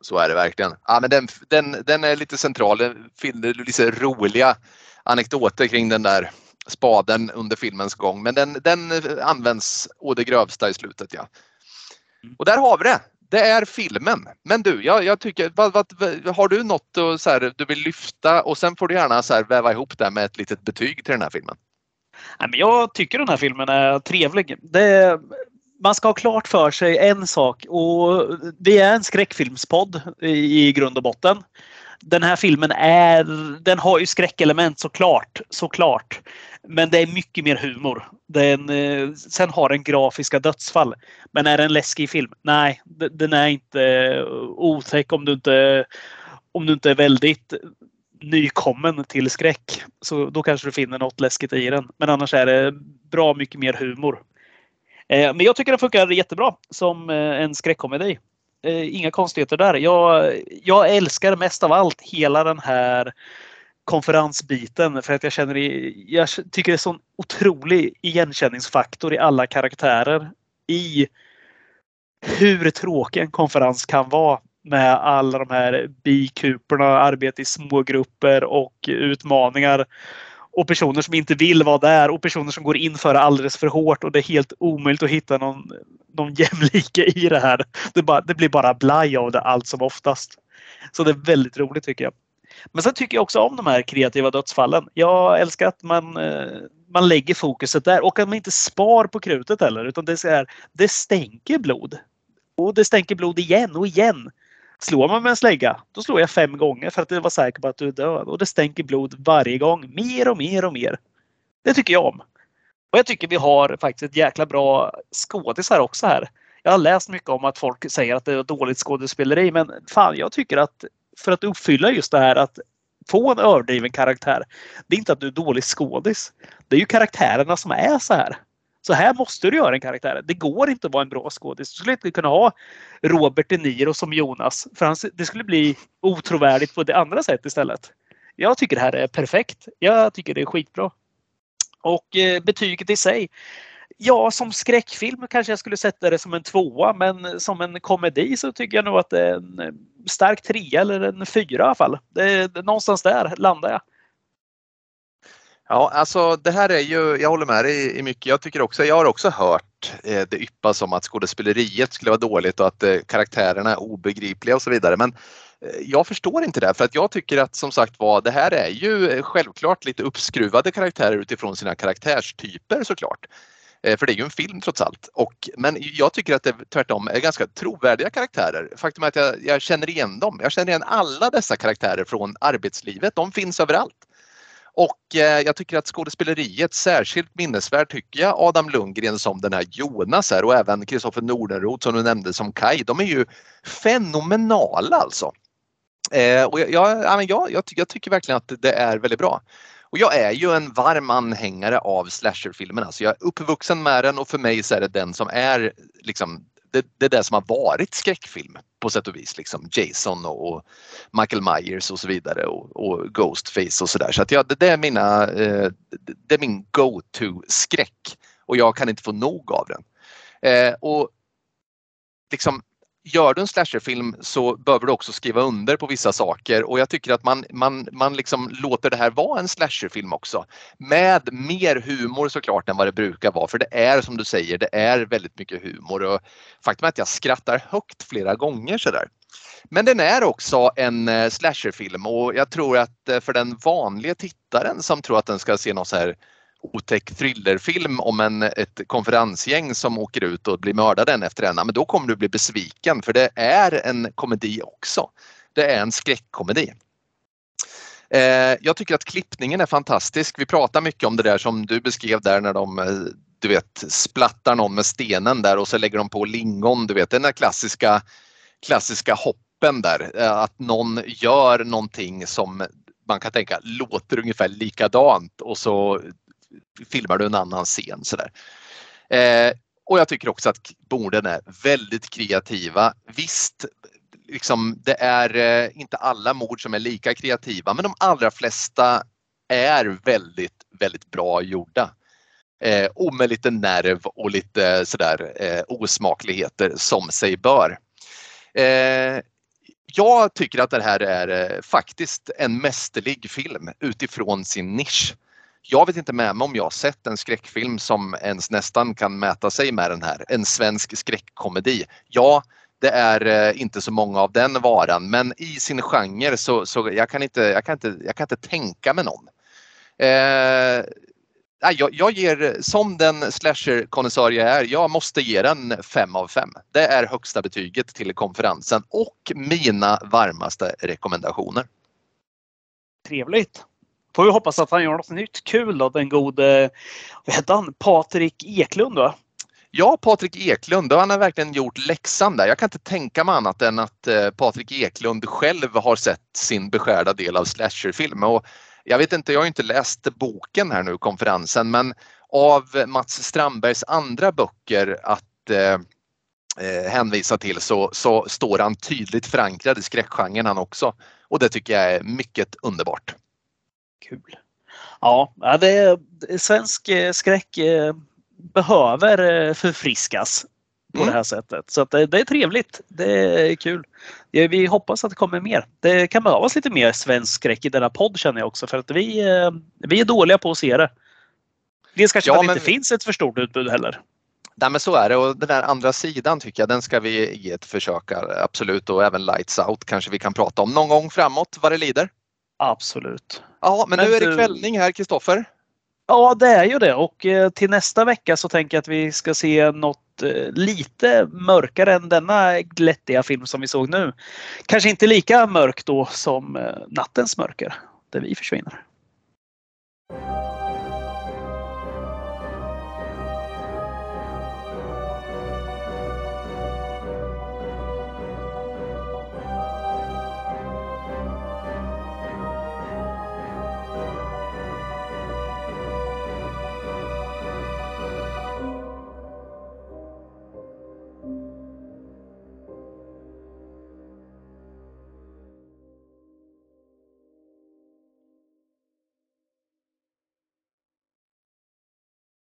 Så är det verkligen. Ja, men den, den, den är lite central. Den finner lite roliga anekdoter kring den där spaden under filmens gång. Men den, den används å det grövsta i slutet. Ja. Mm. Och där har vi det. Det är filmen. Men du, jag, jag tycker, vad, vad, har du något så här, du vill lyfta och sen får du gärna så här, väva ihop det med ett litet betyg till den här filmen. Jag tycker den här filmen är trevlig. Det, man ska ha klart för sig en sak och vi är en skräckfilmspodd i, i grund och botten den här filmen är, den har ju skräckelement såklart, såklart. Men det är mycket mer humor. Den, eh, sen har den grafiska dödsfall. Men är det en läskig film? Nej, den är inte eh, otäck om du inte, om du inte är väldigt nykommen till skräck. Så då kanske du finner något läskigt i den. Men annars är det bra mycket mer humor. Eh, men jag tycker den funkar jättebra som eh, en skräckkomedi eh, inga konstigheter där. Jag, jag älskar mest av allt hela den här konferensbiten för att jag känner jag tycker det är sån otrolig igenkänningsfaktor i alla karaktärer i hur tråkig en konferens kan vara med alla de här bikuporna, arbete i smågrupper och utmaningar och personer som inte vill vara där och personer som går in för det alldeles för hårt och det är helt omöjligt att hitta någon, någon jämlike i det här. Det, bara, det blir bara blaj av det allt som oftast. Så det är väldigt roligt tycker jag. Men sen tycker jag också om de här kreativa dödsfallen. Jag älskar att man, eh, man lägger fokuset där och att man inte spar på krutet heller utan det, är så här, det stänker blod. Och det stänker blod igen och igen. Slår man med en slägga, då slår jag fem gånger för att vara säker på att du är död. Och det stänker blod varje gång. Mer och mer och mer. Det tycker jag om. Och jag tycker vi har faktiskt ett jäkla bra skådisar också här. Jag har läst mycket om att folk säger att det är dåligt skådespeleri men fan jag tycker att för att uppfylla just det här att få en överdriven karaktär. Det är inte att du är dålig skådis. Det är ju karaktärerna som är så här. Så här måste du göra en karaktär. Det går inte att vara en bra skådis. Du skulle inte kunna ha Robert De Niro som Jonas. För han, det skulle bli otrovärdigt på det andra sättet istället. Jag tycker det här är perfekt. Jag tycker det är skitbra. Och eh, betyget i sig. Ja, som skräckfilm kanske jag skulle sätta det som en tvåa, men som en komedi så tycker jag nog att det är en eh, stark trea eller en fyra i alla fall. Det, det, någonstans där landar jag. Ja, alltså det här är ju, jag håller med dig i mycket. Jag tycker också, jag har också hört eh, det yppas om att skådespeleriet skulle vara dåligt och att eh, karaktärerna är obegripliga och så vidare. Men eh, jag förstår inte det för att jag tycker att som sagt var det här är ju eh, självklart lite uppskruvade karaktärer utifrån sina karaktärstyper såklart. Eh, för det är ju en film trots allt. Och, men jag tycker att det tvärtom är ganska trovärdiga karaktärer. Faktum är att jag, jag känner igen dem. Jag känner igen alla dessa karaktärer från arbetslivet. De finns överallt. Och eh, jag tycker att skådespeleriet särskilt minnesvärt tycker jag Adam Lundgren som den här Jonas här och även Kristoffer Nordenroth som du nämnde som Kai. De är ju fenomenala alltså. Eh, och jag, jag, jag, jag, jag tycker verkligen att det är väldigt bra. Och jag är ju en varm anhängare av slasherfilmerna. Alltså jag är uppvuxen med den och för mig så är det den som är liksom det, det är det som har varit skräckfilm på sätt och vis. Liksom Jason och, och Michael Myers och så vidare och, och Ghostface och sådär. Så att ja, det, det, är mina, eh, det är min go-to skräck och jag kan inte få nog av den. Eh, och liksom gör du en slasherfilm så behöver du också skriva under på vissa saker och jag tycker att man, man, man liksom låter det här vara en slasherfilm också. Med mer humor såklart än vad det brukar vara för det är som du säger, det är väldigt mycket humor och faktum är att jag skrattar högt flera gånger sådär. Men den är också en eh, slasherfilm och jag tror att eh, för den vanliga tittaren som tror att den ska se något så här otäck thrillerfilm om en, ett konferensgäng som åker ut och blir mördade en efter en, men då kommer du bli besviken för det är en komedi också. Det är en skräckkomedi. Eh, jag tycker att klippningen är fantastisk. Vi pratar mycket om det där som du beskrev där när de eh, du vet, splattar någon med stenen där och så lägger de på lingon. Du vet den där klassiska, klassiska hoppen där. Eh, att någon gör någonting som man kan tänka låter ungefär likadant och så filmar du en annan scen. Sådär. Eh, och jag tycker också att borden är väldigt kreativa. Visst, liksom, det är eh, inte alla mord som är lika kreativa men de allra flesta är väldigt, väldigt bra gjorda. Eh, och med lite nerv och lite sådär eh, osmakligheter som sig bör. Eh, jag tycker att det här är eh, faktiskt en mästerlig film utifrån sin nisch jag vet inte med mig om jag sett en skräckfilm som ens nästan kan mäta sig med den här. En svensk skräckkomedi. Ja, det är eh, inte så många av den varan men i sin genre så, så jag, kan inte, jag, kan inte, jag kan inte tänka med någon. Eh, jag, jag ger, som den slasher-konnässör jag är, jag måste ge den 5 av 5. Det är högsta betyget till konferensen och mina varmaste rekommendationer. Trevligt! Får vi hoppas att han gör något nytt kul då, den gode, vad heter han, Patrik Eklund va? Ja, Patrik Eklund, han har verkligen gjort läxan där. Jag kan inte tänka mig annat än att eh, Patrik Eklund själv har sett sin beskärda del av slasherfilm. Och jag vet inte, jag har inte läst boken här nu, konferensen, men av Mats Strandbergs andra böcker att eh, eh, hänvisa till så, så står han tydligt förankrad i skräckgenren han också. Och det tycker jag är mycket underbart. Kul. Ja, det, svensk eh, skräck eh, behöver eh, förfriskas på mm. det här sättet. Så det, det, är trevligt. Det är kul. Vi hoppas att det kommer mer. Det kan behövas lite mer svensk skräck i denna podd känner jag också för att vi, vi är dåliga på att se det. Dels kanske ja, men... inte finns ett för stort utbud heller. Nej men så är det och den där andra sidan tycker jag den ska vi ge ett försök absolut och även Lights Out kanske vi kan prata om någon gång framåt vad det lider. Absolut. Ja, men, men nu är det kvällning här Kristoffer. Ja, det är ju det och eh, till nästa vecka så tänker jag att vi ska se något eh, lite mörkare än denna glättiga film som vi såg nu. Kanske inte lika mörkt då som eh, Nattens mörker, där vi försvinner.